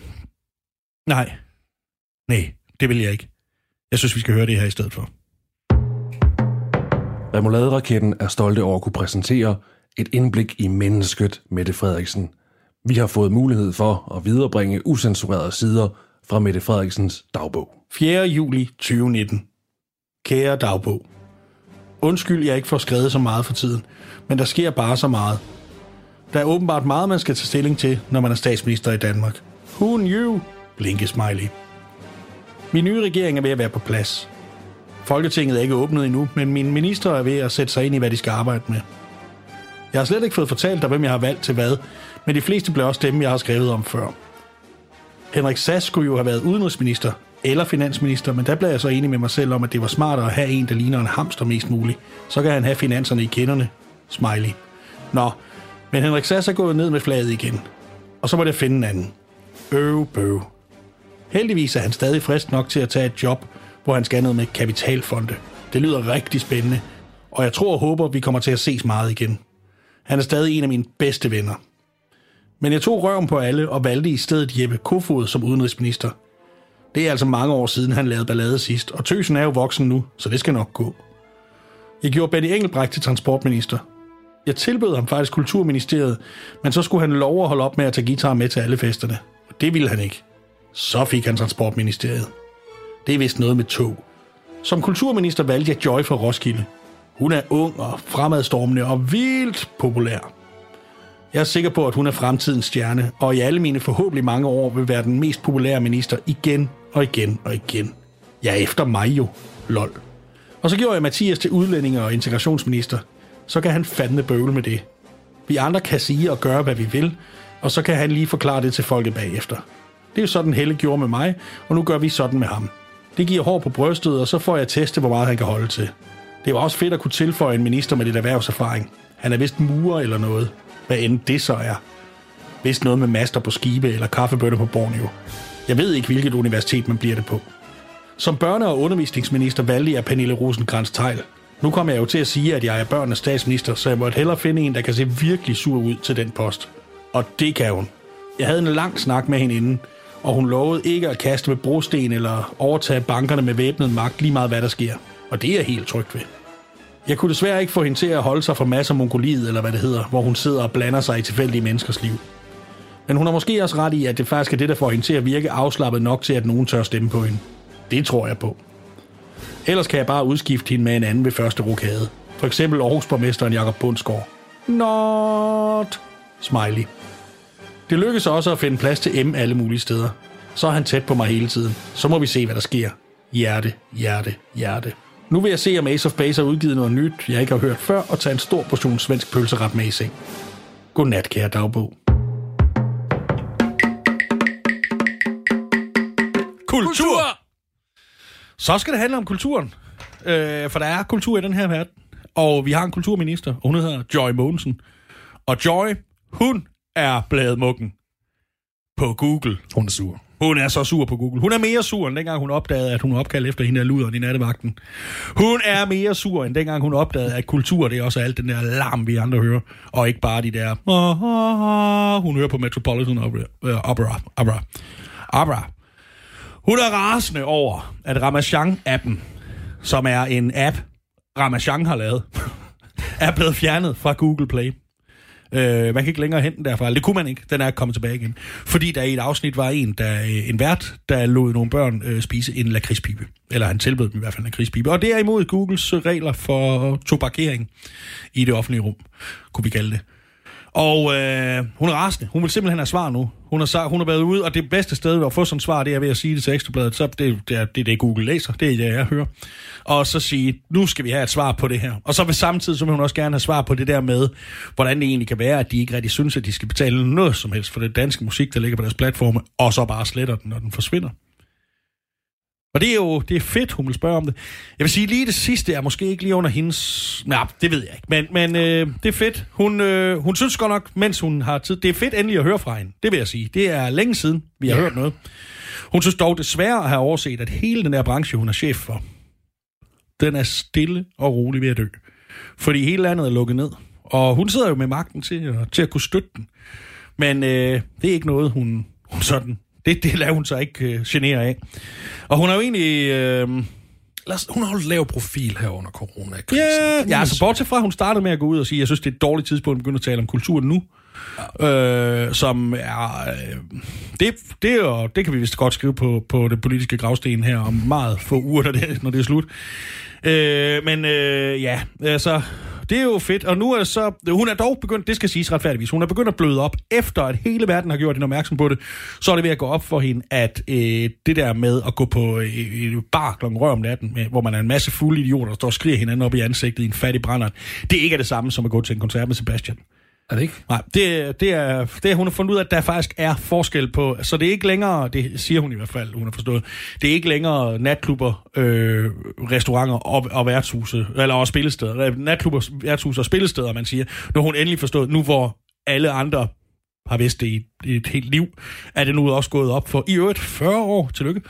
nej, nej, det vil jeg ikke. Jeg synes, vi skal høre det her i stedet for. Remoulade-raketten er stolte over at kunne præsentere et indblik i mennesket Mette Frederiksen. Vi har fået mulighed for at viderebringe usensurerede sider fra Mette Frederiksens dagbog. 4. juli 2019. Kære dagbog. Undskyld, jeg ikke får skrevet så meget for tiden, men der sker bare så meget. Der er åbenbart meget, man skal tage stilling til, når man er statsminister i Danmark. Who knew? Blinke smiley. Min nye regering er ved at være på plads. Folketinget er ikke åbnet endnu, men mine minister er ved at sætte sig ind i, hvad de skal arbejde med. Jeg har slet ikke fået fortalt dig, hvem jeg har valgt til hvad, men de fleste bliver også dem, jeg har skrevet om før. Henrik Sass skulle jo have været udenrigsminister eller finansminister, men der blev jeg så enig med mig selv om, at det var smartere at have en, der ligner en hamster mest muligt. Så kan han have finanserne i kenderne. Smiley. Nå, men Henrik Sass er gået ned med flaget igen. Og så må det finde en anden. Øv, bøv. Heldigvis er han stadig frisk nok til at tage et job, hvor han skal ned med kapitalfonde. Det lyder rigtig spændende, og jeg tror og håber, vi kommer til at ses meget igen. Han er stadig en af mine bedste venner. Men jeg tog røven på alle og valgte i stedet Jeppe Kofod som udenrigsminister. Det er altså mange år siden, han lavede ballade sidst, og tøsen er jo voksen nu, så det skal nok gå. Jeg gjorde Benny Engelbrecht til transportminister. Jeg tilbød ham faktisk kulturministeriet, men så skulle han lov at holde op med at tage guitar med til alle festerne. Og det ville han ikke. Så fik han transportministeriet. Det er vist noget med tog. Som kulturminister valgte jeg Joy fra Roskilde. Hun er ung og fremadstormende og vildt populær. Jeg er sikker på, at hun er fremtidens stjerne, og i alle mine forhåbentlig mange år vil være den mest populære minister igen og igen og igen. Ja, efter mig jo. Lol. Og så gjorde jeg Mathias til udlændinge og integrationsminister. Så kan han fandme bøvle med det. Vi andre kan sige og gøre, hvad vi vil, og så kan han lige forklare det til folket bagefter. Det er jo sådan, Helle gjorde med mig, og nu gør vi sådan med ham. Det giver hår på brystet, og så får jeg teste, hvor meget han kan holde til. Det var også fedt at kunne tilføje en minister med lidt erhvervserfaring. Han er vist murer eller noget. Hvad end det så er. Vist noget med master på skibe eller kaffebøtter på Borneo. Jeg ved ikke, hvilket universitet man bliver det på. Som børne- og undervisningsminister valgte jeg Pernille rosenkrantz teil Nu kommer jeg jo til at sige, at jeg er børnenes statsminister, så jeg måtte hellere finde en, der kan se virkelig sur ud til den post. Og det kan hun. Jeg havde en lang snak med hende inden, og hun lovede ikke at kaste med brosten eller overtage bankerne med væbnet magt, lige meget hvad der sker. Og det er helt tryg ved. Jeg kunne desværre ikke få hende til at holde sig for masser af Mongoliet, eller hvad det hedder, hvor hun sidder og blander sig i tilfældige menneskers liv. Men hun har måske også ret i, at det faktisk er det, der får hende til at virke afslappet nok til, at nogen tør stemme på hende. Det tror jeg på. Ellers kan jeg bare udskifte hende med en anden ved første rokade. For eksempel Aarhusborgmesteren Jakob Bundsgaard. Not. Smiley. Det lykkes også at finde plads til M alle mulige steder. Så er han tæt på mig hele tiden. Så må vi se, hvad der sker. Hjerte, hjerte, hjerte. Nu vil jeg se, om Ace of Base har udgivet noget nyt, jeg ikke har hørt før, og tage en stor portion svensk pølseret med i seng. Godnat, kære dagbog. Kultur! Så skal det handle om kulturen. Øh, for der er kultur i den her verden. Og vi har en kulturminister, og hun hedder Joy Mogensen. Og Joy, hun er bladet mukken på Google. Hun er sur. Hun er så sur på Google. Hun er mere sur, end dengang hun opdagede, at hun opkaldte efter hende af luderen i nattevagten. Hun er mere sur, end dengang hun opdagede, at kultur, det er også alt den der larm, vi andre hører. Og ikke bare de der... Hun hører på Metropolitan Opera. Øh, Opera. Opera. Opera. Hun er rasende over, at Ramachan-appen, som er en app, Ramachan har lavet, er blevet fjernet fra Google Play. Øh, man kan ikke længere hente den derfra. Det kunne man ikke. Den er kommet tilbage igen. Fordi der i et afsnit var en, der, øh, en vært, der lod nogle børn øh, spise en lakridspipe. Eller han tilbød dem i hvert fald en lakridspipe. Og det er imod Googles øh, regler for tobakering i det offentlige rum, kunne vi kalde det. Og øh, hun er rasende. Hun vil simpelthen have svar nu. Hun har, hun har været ude, og det bedste sted at få sådan et svar, det er ved at sige det til Ekstrabladet. Så det, det, er, det er det, Google læser. Det er det, jeg hører. Og så sige, nu skal vi have et svar på det her. Og så vil samtidig, så vil hun også gerne have svar på det der med, hvordan det egentlig kan være, at de ikke rigtig synes, at de skal betale noget som helst for det danske musik, der ligger på deres platforme, og så bare sletter den, når den forsvinder. Og det er jo det er fedt, hun vil spørge om det. Jeg vil sige, lige det sidste er måske ikke lige under hendes... Nej, det ved jeg ikke. Men, men øh, det er fedt. Hun, øh, hun synes godt nok, mens hun har tid... Det er fedt endelig at høre fra hende. Det vil jeg sige. Det er længe siden, vi har ja. hørt noget. Hun synes dog desværre at have overset, at hele den der branche, hun er chef for, den er stille og rolig ved at dø. Fordi hele landet er lukket ned. Og hun sidder jo med magten til, til at kunne støtte den. Men øh, det er ikke noget, hun, hun sådan det, det lader hun sig ikke øh, genere af. Og hun har jo egentlig... Øh, os, hun har holdt lav profil her under corona. Ja, ja, altså bortset fra, at hun startede med at gå ud og sige, jeg synes, det er et dårligt tidspunkt at begynde at tale om kultur nu. Øh, som er... Øh, det, det, jo, det kan vi vist godt skrive på, på det politiske gravsten her om meget få uger, når det, når det er slut. Øh, men øh, ja, altså... Det er jo fedt, og nu er så... Hun er dog begyndt, det skal siges retfærdigvis, hun er begyndt at bløde op, efter at hele verden har gjort hende opmærksom på det, så er det ved at gå op for hende, at øh, det der med at gå på øh, et bar kl. rør om natten, med, hvor man er en masse fulde idioter, der står og skriger hinanden op i ansigtet i en fattig brænder, det ikke er det samme som at gå til en koncert med Sebastian. Er det ikke? Nej, det, det, er, det er, hun har fundet ud af, at der faktisk er forskel på, så det er ikke længere, det siger hun i hvert fald, hun har forstået, det er ikke længere natklubber, øh, restauranter og, og værtshuse, eller og spillesteder, natklubber, værtshuse og spillesteder, man siger. Nu har hun endelig forstået, nu hvor alle andre har vidst det i, i et helt liv, er det nu også gået op for i øvrigt 40 år, tillykke,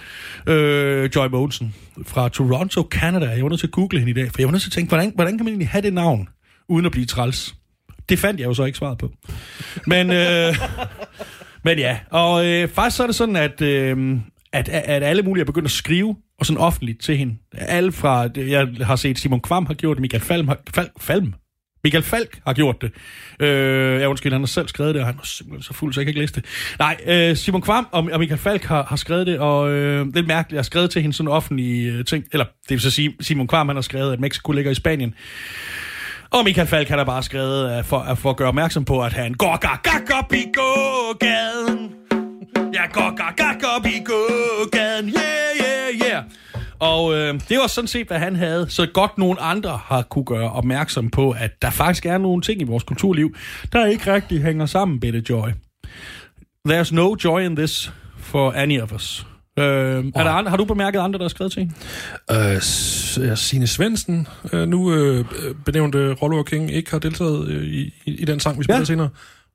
øh, Joy Monsen fra Toronto, Canada. Jeg var nødt til at google hende i dag, for jeg var nødt til at tænke, hvordan, hvordan kan man egentlig have det navn, uden at blive træls? Det fandt jeg jo så ikke svaret på. Men, øh, men ja, og øh, faktisk så er det sådan, at, øh, at, at alle mulige er begyndt at skrive og sådan offentligt til hende. Alle fra, jeg har set Simon Kvam har gjort det, Michael Falm har, Fal, Falm, Michael Falk har gjort det. Øh, ja, undskyld, han har selv skrevet det, og han er simpelthen så fuld, så jeg kan ikke læse det. Nej, øh, Simon Kvam og, og Michael Falk har, har skrevet det, og øh, det er mærkeligt, jeg har skrevet til hende sådan offentlige øh, ting, eller det vil så sige, Simon Kvam han har skrevet, at Mexico ligger i Spanien. Og Michael Falk har bare skrevet uh, for, uh, for at gøre opmærksom på, at han går gak gak op i gågaden. Jeg går gak gak op i gågaden. Yeah, yeah, yeah. Og øh, det var sådan set, hvad han havde. Så godt nogen andre har kunne gøre opmærksom på, at der faktisk er nogle ting i vores kulturliv, der ikke rigtig hænger sammen, Bette Joy. There's no joy in this for any of us. Øh, er der andre, har du bemærket andre, der har skrevet ting? Øh, Signe Svendsen, øh, nu øh, benævnte Rollo og King, ikke har deltaget øh, i, i, den sang, vi spiller Ja. senere.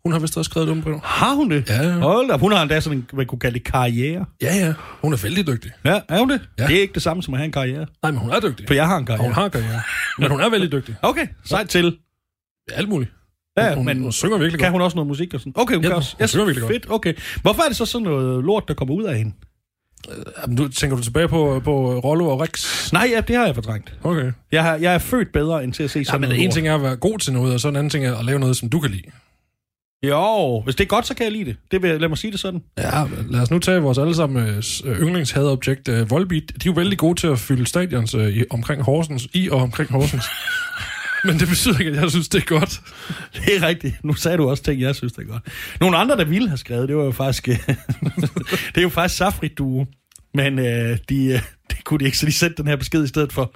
Hun har vist også skrevet det på. Har hun det? Ja, ja. Hold op, hun har endda sådan en, hvad kunne kalde det, karriere. Ja, ja. Hun er vældig dygtig. Ja, er hun det? Ja. Det er ikke det samme som at have en karriere. Nej, men hun er dygtig. For jeg har en Og karriere. hun har karriere. Men hun er vældig dygtig. Okay, sejt til. Ja, alt muligt. Ja, hun, men hun synger virkelig kan godt. hun også noget musik og sådan? Okay, hun Ja, kan også. hun synger virkelig godt. fedt, okay. Hvorfor er det så sådan noget lort, der kommer ud af hende? Jamen, nu tænker du tilbage på, på Rollo og Rex? Nej, ja, det har jeg fortrængt. Okay. Jeg, har, jeg er født bedre end til at se Ja, sådan men noget en ting er at være god til noget, og så en anden ting er at lave noget, som du kan lide. Jo, hvis det er godt, så kan jeg lide det. det vil, lad mig sige det sådan. Ja, lad os nu tage vores allesammens øh, yndlingshadobjekt, øh, Volbeat. De er jo vældig gode til at fylde stadions øh, i, omkring Horsens, i og omkring Horsens. Men det betyder ikke, at jeg synes, det er godt. Det er rigtigt. Nu sagde du også ting, jeg synes, det er godt. Nogle andre, der ville have skrevet, det var jo faktisk... Øh, det er jo faktisk Safri Duo. Men øh, de, øh, det kunne de ikke, så de sendte den her besked i stedet for.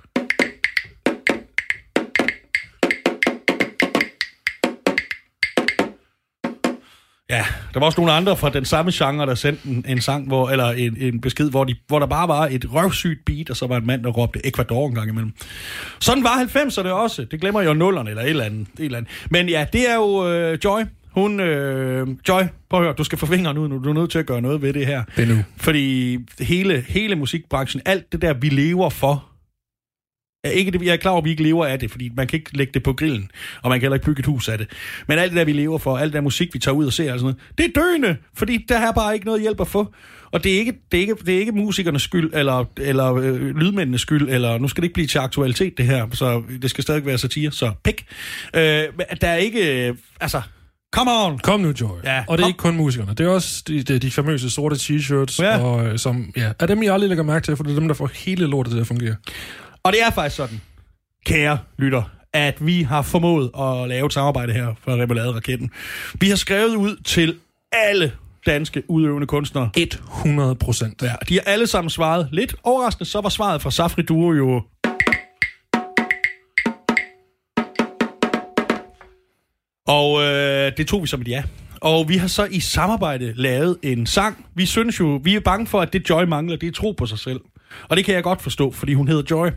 Ja, der var også nogle andre fra den samme genre, der sendte en, en sang, hvor, eller en, en besked, hvor, de, hvor der bare var et røvsygt beat, og så var en mand, der råbte Ecuador en gang imellem. Sådan var 90'erne også. Det glemmer jeg jo nullerne, eller et eller andet. Et eller andet. Men ja, det er jo øh, Joy. Hun, øh, Joy, prøv at høre, du skal få fingeren ud nu. Du er nødt til at gøre noget ved det her. Det nu. Fordi hele, hele musikbranchen, alt det der, vi lever for, er ikke det, jeg er klar over, at vi ikke lever af det, fordi man kan ikke lægge det på grillen, og man kan heller ikke bygge et hus af det. Men alt det der, vi lever for, alt det der musik, vi tager ud og ser, og sådan noget, det er døende, fordi der er bare ikke noget hjælp at få. Og det er ikke, det er ikke, det er ikke musikernes skyld, eller, eller øh, lydmændenes skyld, eller nu skal det ikke blive til aktualitet, det her, så det skal stadig være satire, så pik. Øh, der er ikke, øh, altså, come on! Kom nu, Joy. Ja, og det er kom. ikke kun musikerne. Det er også de, de, de famøse sorte t-shirts, Ja. og, øh, som ja, er dem, I aldrig lægger mærke til, for det er dem, der får hele lortet til at fungere. Og det er faktisk sådan, kære lytter, at vi har formået at lave et samarbejde her for Remoulade-raketten. Vi har skrevet ud til alle danske udøvende kunstnere. 100 procent. Ja, de har alle sammen svaret. Lidt overraskende, så var svaret fra Safri Duo jo... Og øh, det tog vi som et ja. Og vi har så i samarbejde lavet en sang. Vi synes jo, vi er bange for, at det Joy mangler, det er tro på sig selv. Og det kan jeg godt forstå, fordi hun hedder Joy.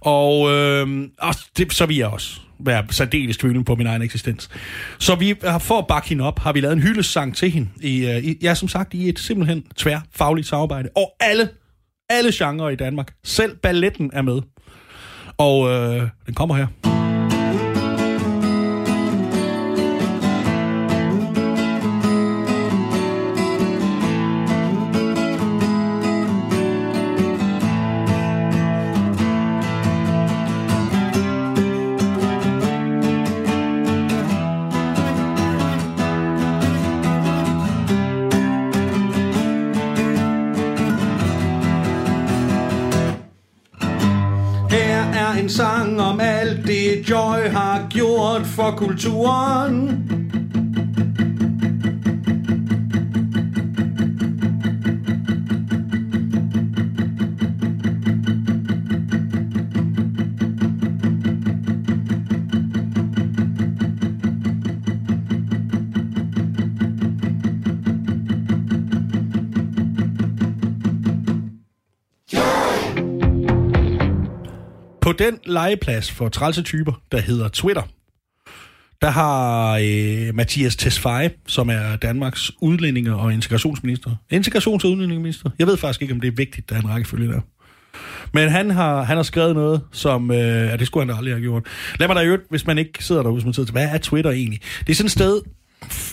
Og, øh, og det, så vil jeg også være særdeles tvivlen på min egen eksistens. Så vi har, for at bakke hende op, har vi lavet en hyldesang til hende. I, øh, i, ja, som sagt, i et simpelthen tvær fagligt samarbejde. Og alle, alle genrer i Danmark. Selv balletten er med. Og øh, den kommer her. Joy har gjort for kulturen. Den legeplads for trælse typer, der hedder Twitter, der har øh, Mathias Tesfaye, som er Danmarks udlændinge- og integrationsminister. Integrations- og udlændingeminister. Jeg ved faktisk ikke, om det er vigtigt, der er en rækkefølge der. Men han har, han har skrevet noget, som... Øh, ja, det skulle han da aldrig have gjort. Lad mig da jo, hvis man ikke sidder derude, hvis man sidder til, hvad er Twitter egentlig? Det er sådan et sted,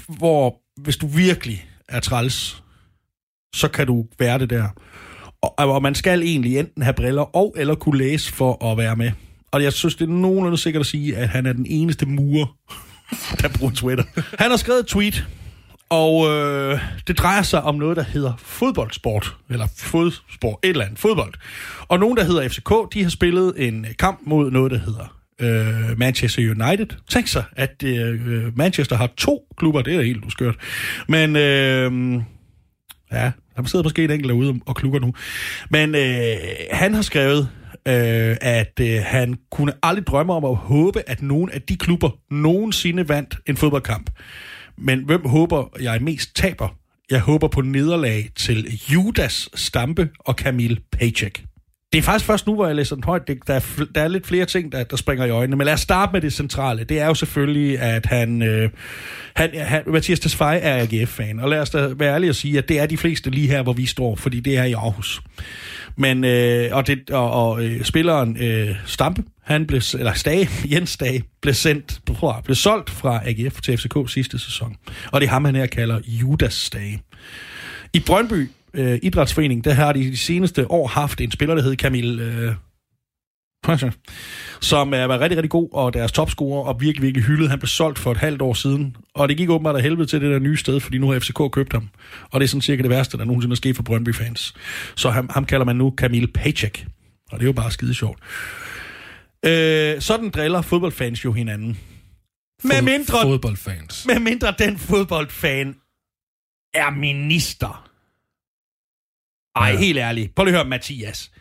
hvor hvis du virkelig er træls, så kan du være det der. Og, og man skal egentlig enten have briller og eller kunne læse for at være med. Og jeg synes, det er nogenlunde sikkert at sige, at han er den eneste murer, der bruger Twitter. Han har skrevet et tweet, og øh, det drejer sig om noget, der hedder fodboldsport. Eller fodsport, et eller andet, fodbold. Og nogen, der hedder FCK, de har spillet en øh, kamp mod noget, der hedder øh, Manchester United. Tænk sig, at øh, Manchester har to klubber, det er helt uskørt. Men øh, Ja, der sidder måske en enkelt derude og klukker nu. Men øh, han har skrevet, øh, at øh, han kunne aldrig drømme om at håbe, at nogen af de klubber nogensinde vandt en fodboldkamp. Men hvem håber jeg mest taber? Jeg håber på nederlag til Judas Stampe og Camille Paycheck. Det er faktisk først nu, hvor jeg læser den højt. Det, der, er, der er lidt flere ting, der, der springer i øjnene. Men lad os starte med det centrale. Det er jo selvfølgelig, at han... Øh, han, han Mathias Tesfaye er AGF-fan. Og lad os da være ærlige og sige, at det er de fleste lige her, hvor vi står. Fordi det er i Aarhus. Men, øh, og, det, og, og øh, spilleren øh, Stampe, han blev, eller Stage, Jens Stage, blev, sendt, fra, blev solgt fra AGF til FCK sidste sæson. Og det er ham, han her kalder Judas Stage. I Brøndby øh, Idrætsforening, der har de de seneste år haft en spiller, der hedder Camille øh, som er var rigtig, rigtig god, og deres topscorer, og virkelig, virkelig hyldet. Han blev solgt for et halvt år siden, og det gik åbenbart af helvede til det der nye sted, fordi nu har FCK købt ham. Og det er sådan cirka det værste, der nogensinde er sket for Brøndby-fans. Så ham, ham kalder man nu Camille Paycheck, og det er jo bare skide sjovt. Øh, sådan driller fodboldfans jo hinanden. Med mindre, Fodboldfans. med mindre den fodboldfan er minister. Ej, Ja. helt ærligt. Prøv lige at høre, Mathias.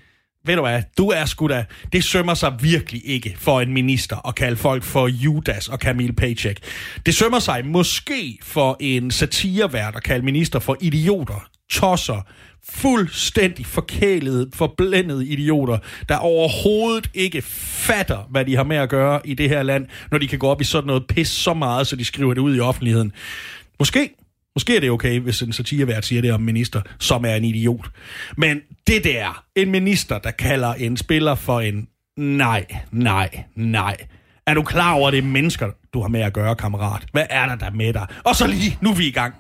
Ved du hvad, du er sgu da... Det sømmer sig virkelig ikke for en minister at kalde folk for Judas og Camille Paycheck. Det sømmer sig måske for en satirevært at kalde minister for idioter, tosser, fuldstændig forkælede, forblændet idioter, der overhovedet ikke fatter, hvad de har med at gøre i det her land, når de kan gå op i sådan noget pis så meget, så de skriver det ud i offentligheden. Måske, måske er det okay, hvis en satirevært siger det om minister, som er en idiot. Men det der, en minister, der kalder en spiller for en nej, nej, nej. Er du klar over, at det er mennesker, du har med at gøre, kammerat? Hvad er der der med dig? Og så lige, nu er vi i gang.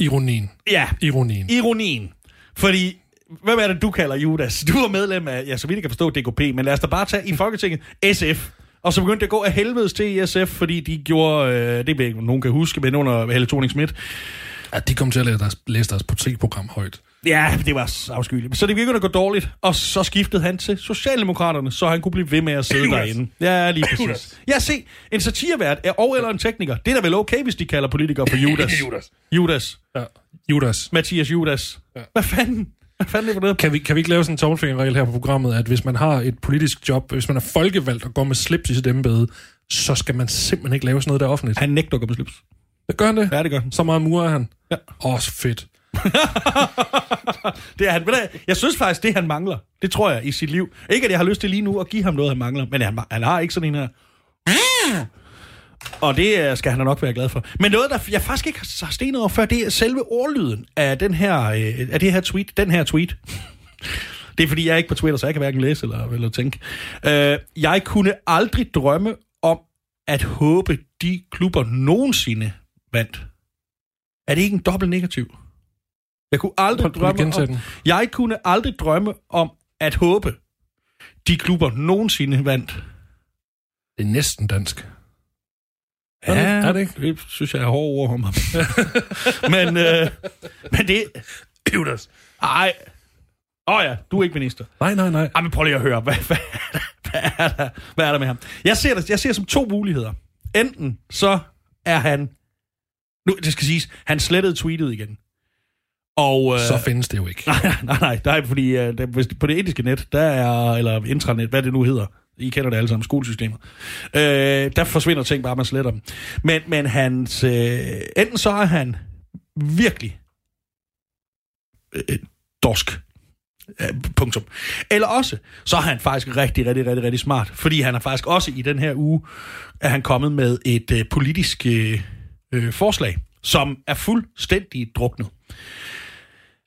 Ironien. Ja, Ironien. ironien. Fordi, hvem er det, du kalder Judas? Du er medlem af, ja, så vidt jeg kan forstå, DKP, men lad os da bare tage i Folketinget SF. Og så begyndte det at gå af helvedes til i SF, fordi de gjorde, øh, det ved ikke, nogen kan huske, men under Helle thorning Schmidt. Ja, de kom til at læse deres, læse deres politikprogram højt. Ja, det var afskyeligt. Så det begyndte at gå dårligt, og så skiftede han til Socialdemokraterne, så han kunne blive ved med at sidde derinde. Ja, lige præcis. Ja, se, en satirevært er og eller en tekniker. Det er da vel okay, hvis de kalder politikere for Judas. Judas. Judas. Ja. Judas. Mathias Judas. Fanden? Hvad fanden Kan vi, kan vi ikke lave sådan en tommelfingerregel her på programmet, at hvis man har et politisk job, hvis man er folkevalgt og går med slips i sit embede, så skal man simpelthen ikke lave sådan noget der offentligt. Han nægter at gå med slips. Det gør han det? Ja, det gør han. Så meget mur er han. Ja. Åh, så fedt. Det er han. Jeg synes faktisk, det han mangler, det tror jeg i sit liv. Ikke, at jeg har lyst til lige nu at give ham noget, han mangler, men han, han har ikke sådan en her. Og det øh, skal han nok være glad for. Men noget, der jeg faktisk ikke har stenet over før, det er selve ordlyden af, den her, øh, af det her tweet. Den her tweet. Det er fordi, jeg er ikke på Twitter, så jeg kan hverken læse eller, eller tænke. Øh, jeg kunne aldrig drømme om at håbe, de klubber nogensinde vandt. Er det ikke en dobbelt negativ? Jeg kunne aldrig drømme om, den. jeg kunne aldrig drømme om at håbe, de klubber nogensinde vandt. Det er næsten dansk. Ja, er det ikke? Det synes jeg er hårde ord om ham. men, øh, men det... Judas. Ej, Åh oh ja, du er ikke minister. Nej, nej, nej. Ej, men prøv lige at høre, hvad, hvad, hvad, er, der, hvad er der med ham? Jeg ser det jeg ser det som to muligheder. Enten så er han... Nu, det skal siges, han slettede tweetet igen. Og, øh, Så findes det jo ikke. Nej, nej, nej, der er, fordi øh, der, hvis, på det etiske net, der er, eller intranet, hvad det nu hedder, I kender det alle sammen, skolesystemet, øh, der forsvinder ting bare, man sletter dem. Men, men hans, øh, enten så er han virkelig øh, dorsk, Øh, punktum. Eller også, så er han faktisk rigtig, rigtig, rigtig, rigtig smart, fordi han er faktisk også i den her uge, er han kommet med et øh, politisk øh, øh, forslag, som er fuldstændig druknet.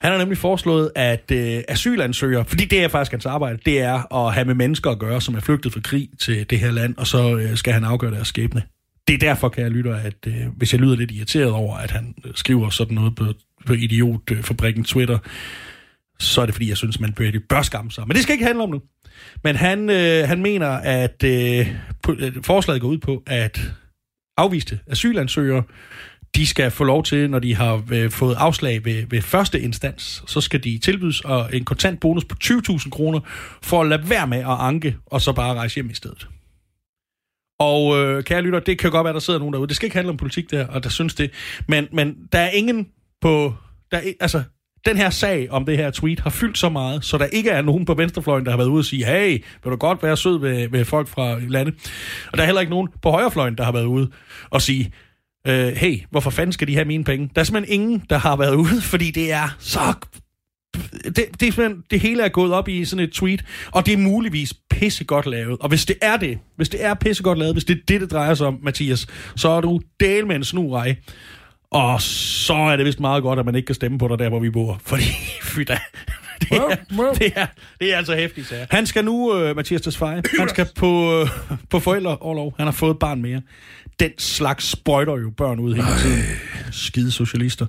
Han har nemlig foreslået, at øh, asylansøgere, fordi det er faktisk hans arbejde, det er at have med mennesker at gøre, som er flygtet fra krig til det her land, og så øh, skal han afgøre deres skæbne. Det er derfor, kan jeg lytte, at øh, hvis jeg lyder lidt irriteret over, at han øh, skriver sådan noget på, på Idiotfabrikken Twitter, så er det fordi, jeg synes, man bør, bør skamme sig. Men det skal ikke handle om nu. Men han, øh, han mener, at øh, forslaget går ud på, at afviste asylansøgere, de skal få lov til, når de har øh, fået afslag ved, ved første instans, så skal de tilbydes og en kontant bonus på 20.000 kroner for at lade være med at anke, og så bare rejse hjem i stedet. Og øh, kære lytter, det kan godt være, der sidder nogen derude. Det skal ikke handle om politik der, og der synes det. Men, men der er ingen på... Der er, altså, den her sag om det her tweet har fyldt så meget, så der ikke er nogen på venstrefløjen, der har været ude og sige, hey, vil du godt være sød ved, ved folk fra landet? Og der er heller ikke nogen på højrefløjen, der har været ude og sige, øh, hey, hvorfor fanden skal de have mine penge? Der er simpelthen ingen, der har været ude, fordi det er så... Det, det, er simpelthen, det hele er gået op i sådan et tweet, og det er muligvis pissegodt lavet. Og hvis det er det, hvis det er pissegodt lavet, hvis det er det, det drejer sig om, Mathias, så er du del med en snurej. Og så er det vist meget godt, at man ikke kan stemme på dig der, hvor vi bor. Fordi, fy da, det er, det er, det er altså hæftigt, sager. Han skal nu, uh, Mathias Tesfaye, han skal på, uh, på forældreoverlov. Han har fået et barn mere. Den slags sprøjter jo børn ud hele tiden. Skide socialister.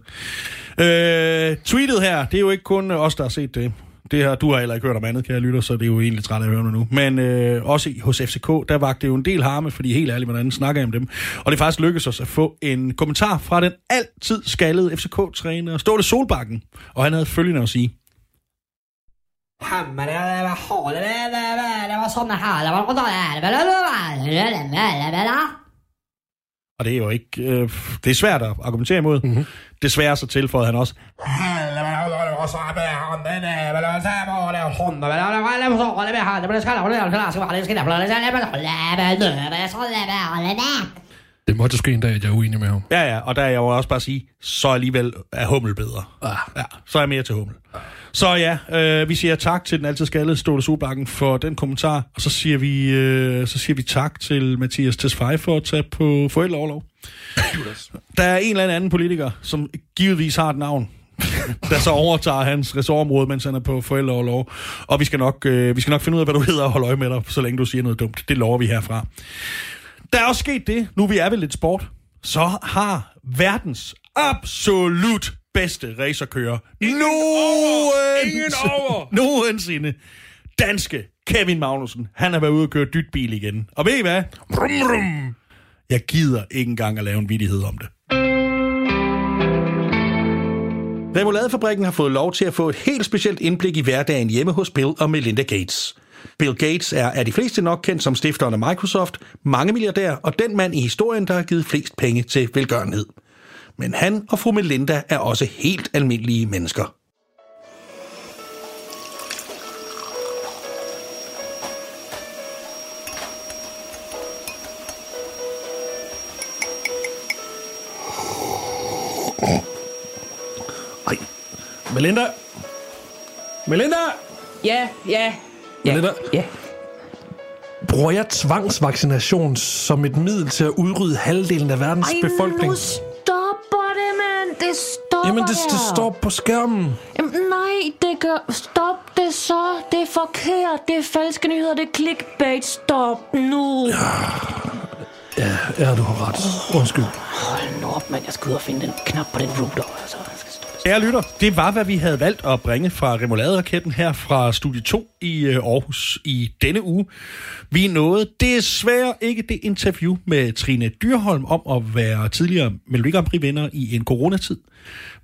Uh, tweetet her, det er jo ikke kun os, der har set det. Det her, du har heller ikke hørt om andet, kære lytter, så det er jo egentlig træt af at høre nu. Men øh, også hos FCK, der vagte det jo en del harme, fordi helt ærligt, hvordan snakker jeg om dem. Og det er faktisk lykkedes os at få en kommentar fra den altid skaldede FCK-træner, Ståle Solbakken. Og han havde følgende at sige. Hammar, det var det var det var det var Og det er jo ikke... Øh, det er svært at argumentere imod. Mm-hmm. Desværre så tilføjede han også. Det måtte ske en dag, at jeg er uenig med ham. Ja, ja, og der er jeg jo også bare at sige, så alligevel er hummel bedre. Ah. Ja, så er jeg mere til hummel. Så ja, øh, vi siger tak til den altid skaldede Ståle Solbakken for den kommentar, og så siger vi, øh, så siger vi tak til Mathias Tesfaye for at tage på forældreoverlov. Der er en eller anden politiker, som givetvis har et navn, der så overtager hans ressortområde, mens han er på forældreoverlov. Og vi skal, nok, øh, vi skal nok finde ud af, hvad du hedder og holde øje med dig, så længe du siger noget dumt. Det lover vi herfra. Der er også sket det, nu vi er ved lidt sport, så har verdens absolut bedste racerkører Ingen over! nogensinde danske Kevin Magnussen. Han har været ude og køre dyt bil igen. Og ved I hvad? Rum, rum. Jeg gider ikke engang at lave en vidighed om det. Remouladefabrikken har fået lov til at få et helt specielt indblik i hverdagen hjemme hos Bill og Melinda Gates. Bill Gates er af de fleste nok kendt som stifteren af Microsoft, mange milliardær og den mand i historien, der har givet flest penge til velgørenhed. Men han og fru Melinda er også helt almindelige mennesker. Ej. Melinda! Melinda! Ja, ja. Ja, Melinda? ja. Bruger jeg tvangsvaccination som et middel til at udrydde halvdelen af verdens Ej, befolkning? nu det, stopper Jamen, det, det står på skærmen. Jamen, nej, det gør... Stop det så. Det er forkert. Det er falske nyheder. Det er clickbait. Stop nu. Ja, ja, du har ret. Undskyld. Hold nu op, mand. Jeg skal ud og finde den knap på den router. Altså. Kære lytter, det var, hvad vi havde valgt at bringe fra Remouladeraketten her fra Studie 2 i øh, Aarhus i denne uge. Vi nåede desværre ikke det interview med Trine Dyrholm om at være tidligere Melodi Grand Prix-vinder i en coronatid.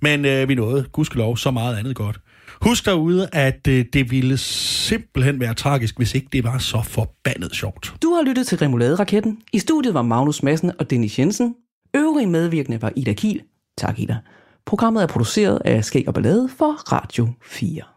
Men øh, vi nåede, gudskelov, så meget andet godt. Husk derude, at øh, det ville simpelthen være tragisk, hvis ikke det var så forbandet sjovt. Du har lyttet til Remouladeraketten. I studiet var Magnus Madsen og Dennis Jensen. Øvrige medvirkende var Ida Kiel. Tak, Ida. Programmet er produceret af Skæg og Ballade for Radio 4.